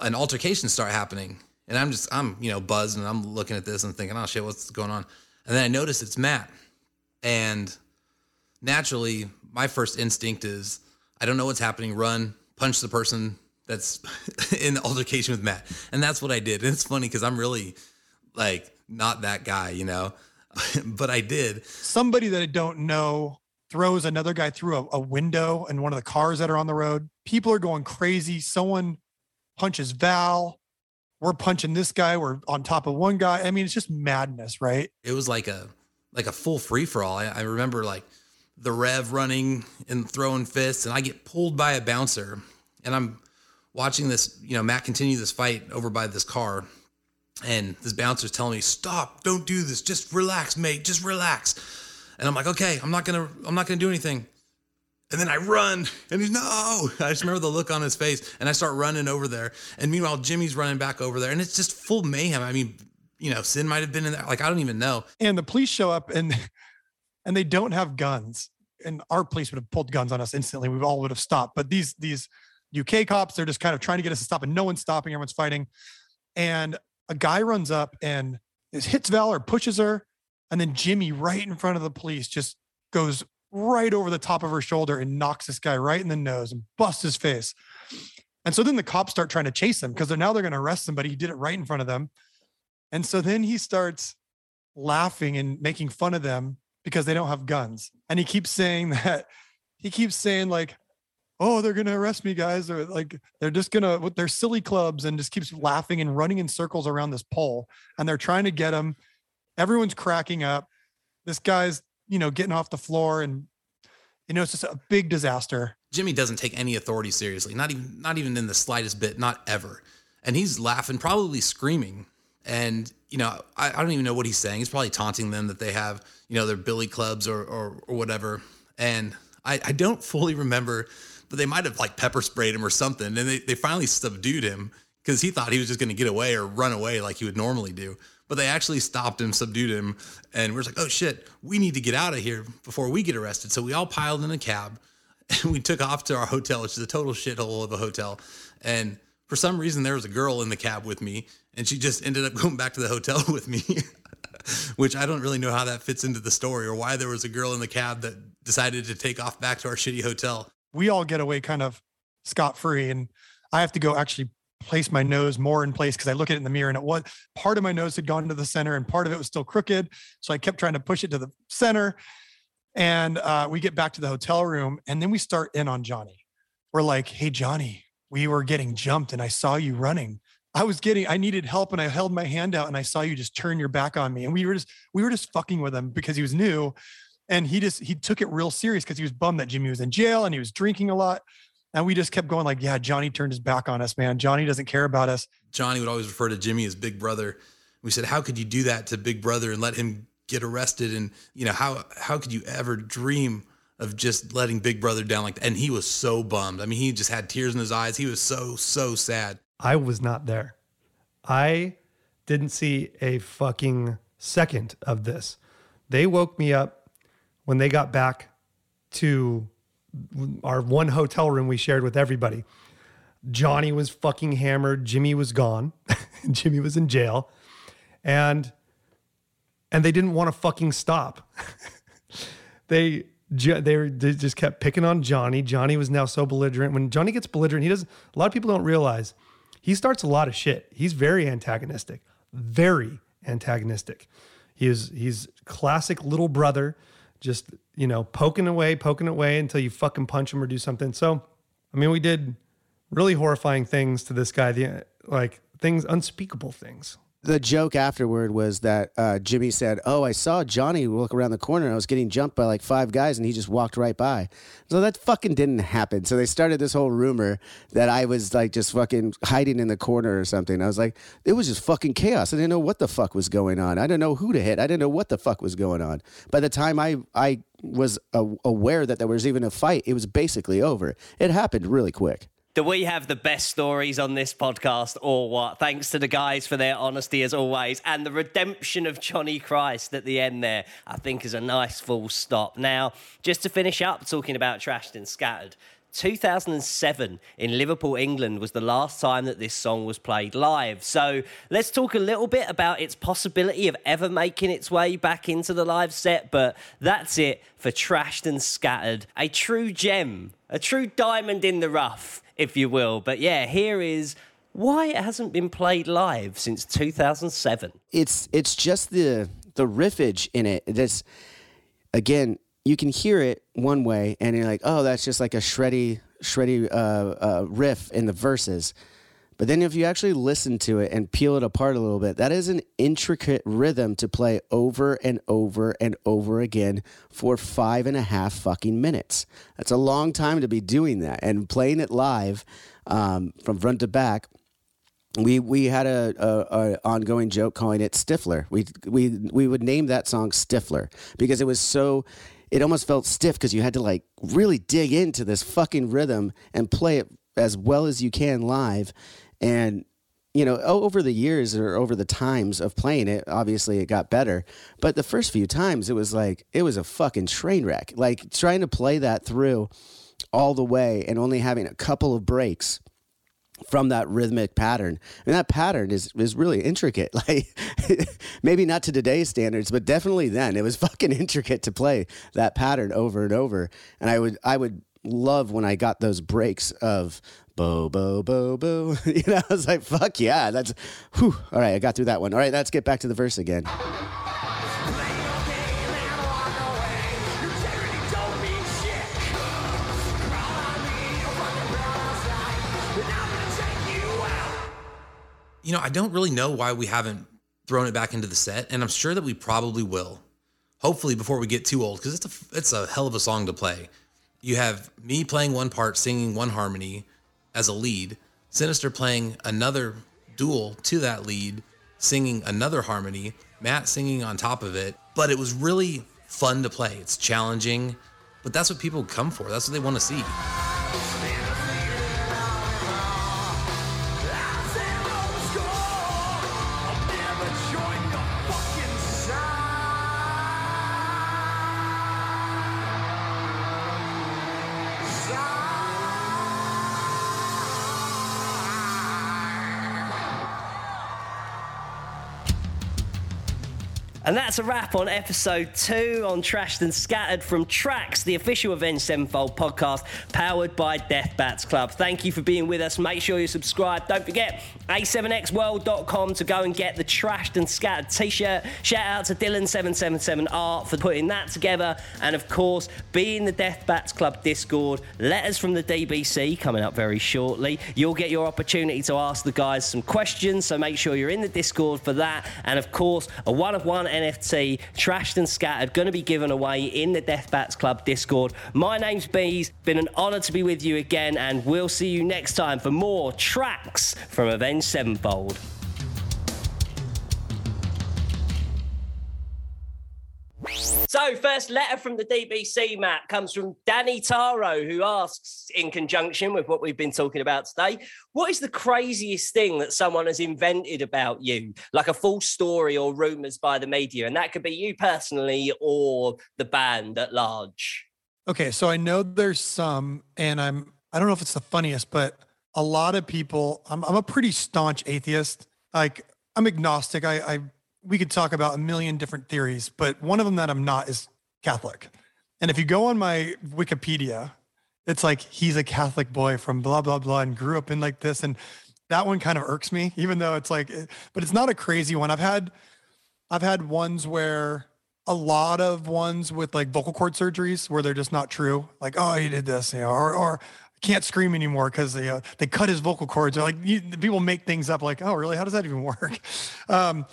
F: an altercation start happening. And I'm just, I'm, you know, buzzed and I'm looking at this and thinking, oh shit, what's going on? And then I notice it's Matt. And naturally, my first instinct is, I don't know what's happening, run, punch the person that's in altercation with Matt. And that's what I did. And it's funny because I'm really like not that guy, you know, but I did.
A: Somebody that I don't know throws another guy through a, a window in one of the cars that are on the road. People are going crazy. Someone punches Val. We're punching this guy. We're on top of one guy. I mean, it's just madness, right?
F: It was like a like a full free for all. I, I remember like the Rev running and throwing fists, and I get pulled by a bouncer, and I'm watching this. You know, Matt continue this fight over by this car, and this bouncer's telling me, "Stop! Don't do this. Just relax, mate. Just relax." And I'm like, "Okay, I'm not gonna. I'm not gonna do anything." And then I run and he's no. I just remember the look on his face and I start running over there. And meanwhile, Jimmy's running back over there and it's just full mayhem. I mean, you know, Syn might have been in there. Like, I don't even know.
A: And the police show up and and they don't have guns. And our police would have pulled guns on us instantly. We all would have stopped. But these these UK cops, they're just kind of trying to get us to stop and no one's stopping, everyone's fighting. And a guy runs up and hits Val or pushes her. And then Jimmy, right in front of the police, just goes right over the top of her shoulder and knocks this guy right in the nose and busts his face. And so then the cops start trying to chase him because they're now they're going to arrest him, but He did it right in front of them. And so then he starts laughing and making fun of them because they don't have guns. And he keeps saying that he keeps saying like, "Oh, they're going to arrest me, guys," or like they're just going to with their silly clubs and just keeps laughing and running in circles around this pole. And they're trying to get him. Everyone's cracking up. This guy's you know, getting off the floor and you know, it's just a big disaster.
F: Jimmy doesn't take any authority seriously, not even not even in the slightest bit, not ever. And he's laughing, probably screaming. And, you know, I, I don't even know what he's saying. He's probably taunting them that they have, you know, their billy clubs or or, or whatever. And I, I don't fully remember, but they might have like pepper sprayed him or something. And they, they finally subdued him because he thought he was just going to get away or run away like he would normally do but they actually stopped him, subdued him, and we're like, oh shit, we need to get out of here before we get arrested. So we all piled in a cab and we took off to our hotel, which is a total shithole of a hotel. And for some reason, there was a girl in the cab with me, and she just ended up going back to the hotel with me. which I don't really know how that fits into the story or why there was a girl in the cab that decided to take off back to our shitty hotel.
A: We all get away kind of scot free, and I have to go actually place my nose more in place because I look at it in the mirror and it was part of my nose had gone to the center and part of it was still crooked. So I kept trying to push it to the center. And uh, we get back to the hotel room and then we start in on Johnny. We're like, hey, Johnny, we were getting jumped and I saw you running. I was getting, I needed help and I held my hand out and I saw you just turn your back on me. And we were just, we were just fucking with him because he was new. And he just, he took it real serious because he was bummed that Jimmy was in jail and he was drinking a lot. And we just kept going like, yeah, Johnny turned his back on us, man. Johnny doesn't care about us.
F: Johnny would always refer to Jimmy as Big Brother. We said, how could you do that to Big Brother and let him get arrested? And you know, how how could you ever dream of just letting Big Brother down like that? And he was so bummed. I mean, he just had tears in his eyes. He was so so sad.
D: I was not there. I didn't see a fucking second of this. They woke me up when they got back to our one hotel room we shared with everybody. Johnny was fucking hammered. Jimmy was gone. Jimmy was in jail. And and they didn't want to fucking stop. they they, just kept picking on Johnny. Johnny was now so belligerent. When Johnny gets belligerent, he does a lot of people don't realize he starts a lot of shit. He's very antagonistic. Very antagonistic. He is he's classic little brother just you know poking away poking away until you fucking punch him or do something. So i mean we did really horrifying things to this guy. The like things unspeakable things
B: the joke afterward was that uh, Jimmy said, "Oh, I saw Johnny look around the corner. and I was getting jumped by like five guys, and he just walked right by." So that fucking didn't happen. So they started this whole rumor that I was like just fucking hiding in the corner or something. I was like, it was just fucking chaos. I didn't know what the fuck was going on. I didn't know who to hit. I didn't know what the fuck was going on. By the time I I was aware that there was even a fight, it was basically over. It happened really quick.
E: Do we have the best stories on this podcast or what? Thanks to the guys for their honesty as always. And the redemption of Johnny Christ at the end there, I think, is a nice full stop. Now, just to finish up talking about Trashed and Scattered, 2007 in Liverpool, England was the last time that this song was played live. So let's talk a little bit about its possibility of ever making its way back into the live set. But that's it for Trashed and Scattered. A true gem, a true diamond in the rough, if you will. But yeah, here is why it hasn't been played live since 2007.
B: It's it's just the the riffage in it. That's again you can hear it one way and you're like, oh, that's just like a shreddy, shreddy uh, uh, riff in the verses. But then if you actually listen to it and peel it apart a little bit, that is an intricate rhythm to play over and over and over again for five and a half fucking minutes. That's a long time to be doing that and playing it live um, from front to back we we had a, a, a, ongoing joke calling it Stifler. We we we would name that song Stifler because it was so it almost felt stiff because you had to like really dig into this fucking rhythm and play it as well as you can live. And you know, over the years or over the times of playing it, obviously it got better. But the first few times, it was like it was a fucking train wreck. Like trying to play that through all the way and only having a couple of breaks from that rhythmic pattern. And that pattern is is really intricate. Like maybe not to today's standards, but definitely then it was fucking intricate to play that pattern over and over. And I would I would love when I got those breaks of bo bo bo bo. You know, I was like, fuck yeah, that's whew. All right, I got through that one. All right, let's get back to the verse again.
F: you know, I don't really know why we haven't thrown it back into the set, and I'm sure that we probably will. Hopefully, before we get too old, because it's a it's a hell of a song to play. You have me playing one part, singing one harmony as a lead, Synyster playing another duel to that lead, singing another harmony, Matt singing on top of it. But it was really fun to play. It's challenging, but that's what people come for. That's what they want to see.
E: And that's a wrap on episode two on Trashed and Scattered from Tracks, the official Avenged Sevenfold podcast powered by Death Bats Club. Thank you for being with us. Make sure you subscribe. Don't forget a7xworld.com to go and get the Trashed and Scattered t shirt. Shout out to Dylan777 Art for putting that together. And of course, be in the Death Bats Club Discord. Letters from the DBC coming up very shortly. You'll get your opportunity to ask the guys some questions, so make sure you're in the Discord for that. And of course, a one of one NFT, trashed and scattered, going to be given away in the Death Bats Club Discord. My name's Bees. Been an honour to be with you again, and we'll see you next time for more tracks from Avenged Sevenfold. So, first letter from the DBC, Matt, comes from Danny Taro, who asks, in conjunction with what we've been talking about today, what is the craziest thing that someone has invented about you, like a full story or rumors by the media? And that could be you personally or the band at large.
A: Okay, so I know there's some, and I'm I don't know if it's the funniest, but a lot of people. I'm I'm a pretty staunch atheist. Like I'm agnostic. I, I we could talk about a million different theories, but one of them that I'm not is Catholic. And if you go on my Wikipedia, it's like he's a Catholic boy from blah blah blah and grew up in like this, and that one kind of irks me, even though it's like, but it's not a crazy one. I've had, I've had ones where a lot of ones with like vocal cord surgeries where they're just not true. Like, oh, he did this, you know, or or can't scream anymore because they uh, they cut his vocal cords. Or like you, people make things up. Like, oh, really? How does that even work? Um,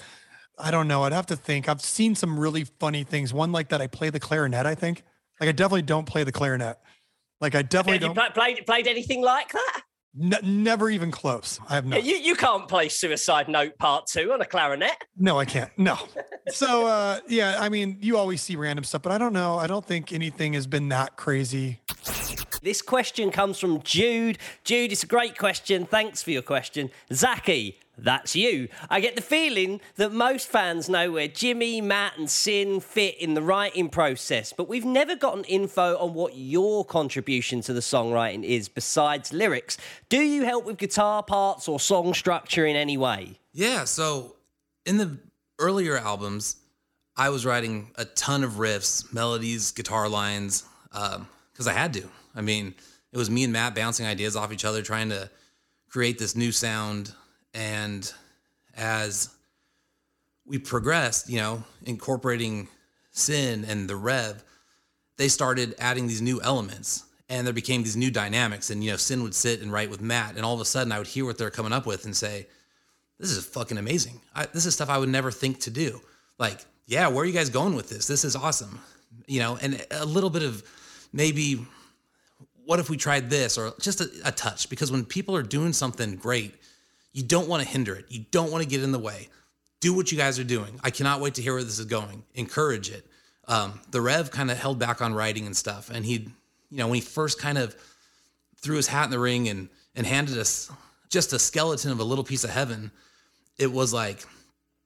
A: I don't know. I'd have to think. I've seen some really funny things. One like that, I play the clarinet. I think. Like I definitely don't play the clarinet. Like I definitely
E: Have
A: don't.
E: you played, played anything like that?
A: N- never even close. I have no.
E: You, you can't play Suicide Note Part 2 on a clarinet.
A: No, I can't. No. so uh yeah, I mean, you always see random stuff, but I don't know. I don't think anything has been that crazy.
E: This question comes from Jude. Jude, it's a great question. Thanks for your question. Zacky, that's you. I get the feeling that most fans know where Jimmy, Matt, and Syn fit in the writing process, but we've never gotten info on what your contribution to the songwriting is besides lyrics. Do you help with guitar parts or song structure in any way?
F: Yeah, so in the earlier albums, I was writing a ton of riffs, melodies, guitar lines, um, because I had to. I mean, it was me and Matt bouncing ideas off each other, trying to create this new sound. And as we progressed, you know, incorporating Syn and the Rev, they started adding these new elements and there became these new dynamics. And, you know, Syn would sit and write with Matt, and all of a sudden I would hear what they're coming up with and say, this is fucking amazing. I, this is stuff I would never think to do. Like, yeah, where are you guys going with this? This is awesome. You know, and a little bit of maybe what if we tried this or just a, a touch? Because when people are doing something great, you don't want to hinder it. You don't want to get in the way. Do what you guys are doing. I cannot wait to hear where this is going. Encourage it. Um, the Rev kind of held back on writing and stuff. And he, you know, when he first kind of threw his hat in the ring and and handed us just a skeleton of a little piece of heaven, it was like,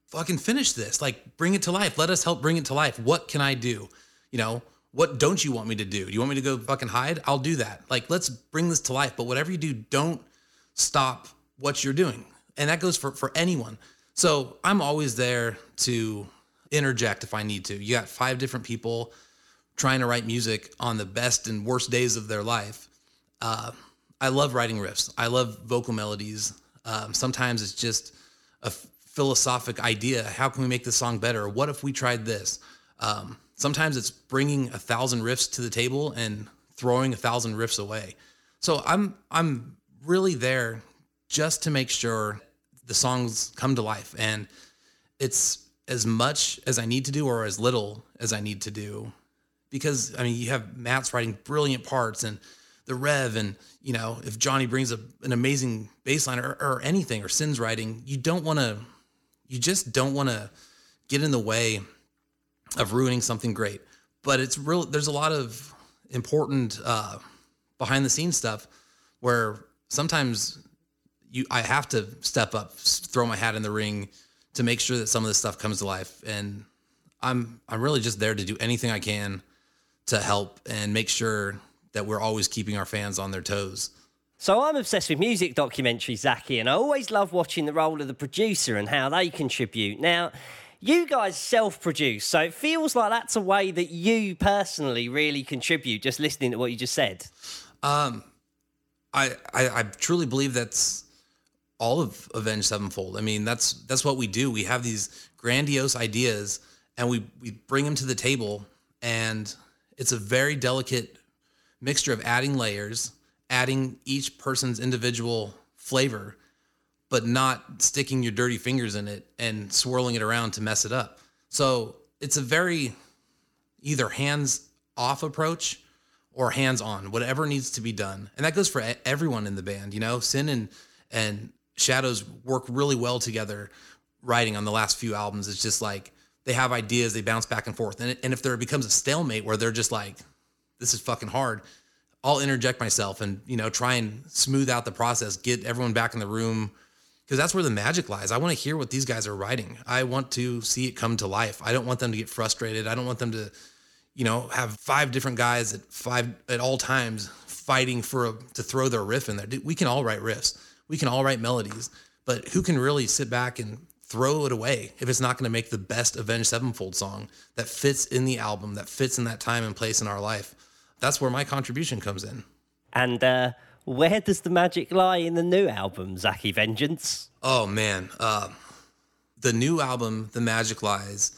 F: fucking finish this. Like, bring it to life. Let us help bring it to life. What can I do? You know, what don't you want me to do? Do you want me to go fucking hide? I'll do that. Like, let's bring this to life. But whatever you do, don't stop what you're doing. And that goes for, for anyone. So I'm always there to interject if I need to. You got five different people trying to write music on the best and worst days of their life. Uh, I love writing riffs. I love vocal melodies. Um, sometimes it's just a f- philosophic idea. How can we make this song better? What if we tried this? Um, sometimes it's bringing a thousand riffs to the table and throwing a thousand riffs away. So I'm I'm really there just to make sure the songs come to life. And it's as much as I need to do or as little as I need to do. Because I mean you have Matt's writing brilliant parts and the rev and you know if Johnny brings a, an amazing bass line or, or anything or Syn's writing you don't want to you just don't want to get in the way of ruining something great. But it's real there's a lot of important uh, behind the scenes stuff where sometimes you I have to step up throw my hat in the ring to make sure that some of this stuff comes to life and I'm I'm really just there to do anything I can to help and make sure that we're always keeping our fans on their toes.
E: So I'm obsessed with music documentaries, Zacky, and I always love watching the role of the producer and how they contribute. Now, you guys self-produce, so it feels like that's a way that you personally really contribute. Just listening to what you just said.
F: Um, I, I I truly believe that's all of Avenged Sevenfold. I mean, that's that's what we do. We have these grandiose ideas, and we we bring them to the table, and it's a very delicate mixture of adding layers, adding each person's individual flavor, but not sticking your dirty fingers in it and swirling it around to mess it up. So it's a very either hands off approach or hands on, whatever needs to be done. And that goes for everyone in the band, you know, Syn and, and Shadows work really well together writing on the last few albums. It's just like they have ideas, they bounce back and forth. And, and if there becomes a stalemate where they're just like, this is fucking hard, I'll interject myself and, you know, try and smooth out the process, get everyone back in the room. Because that's where the magic lies. I want to hear what these guys are writing. I want to see it come to life. I don't want them to get frustrated. I don't want them to, you know, have five different guys at five at all times fighting for a, to throw their riff in there. We can all write riffs. We can all write melodies, but who can really sit back and throw it away if it's not going to make the best Avenged Sevenfold song that fits in the album, that fits in that time and place in our life? That's where my contribution comes in.
E: And uh, where does the magic lie in the new album, Zacky Vengeance?
F: Oh man, uh, the new album, The Magic Lies,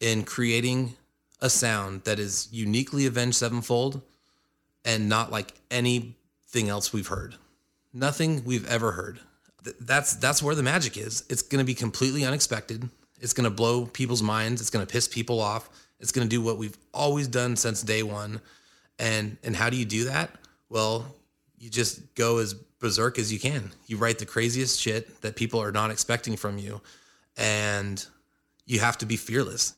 F: in creating a sound that is uniquely Avenged Sevenfold and not like anything else we've heard. Nothing we've ever heard. Th- That's that's where the magic is. It's going to be completely unexpected. It's going to blow people's minds. It's going to piss people off. It's going to do what we've always done since day one. And and how do you do that? Well, you just go as berserk as you can. You write the craziest shit that people are not expecting from you, and you have to be fearless.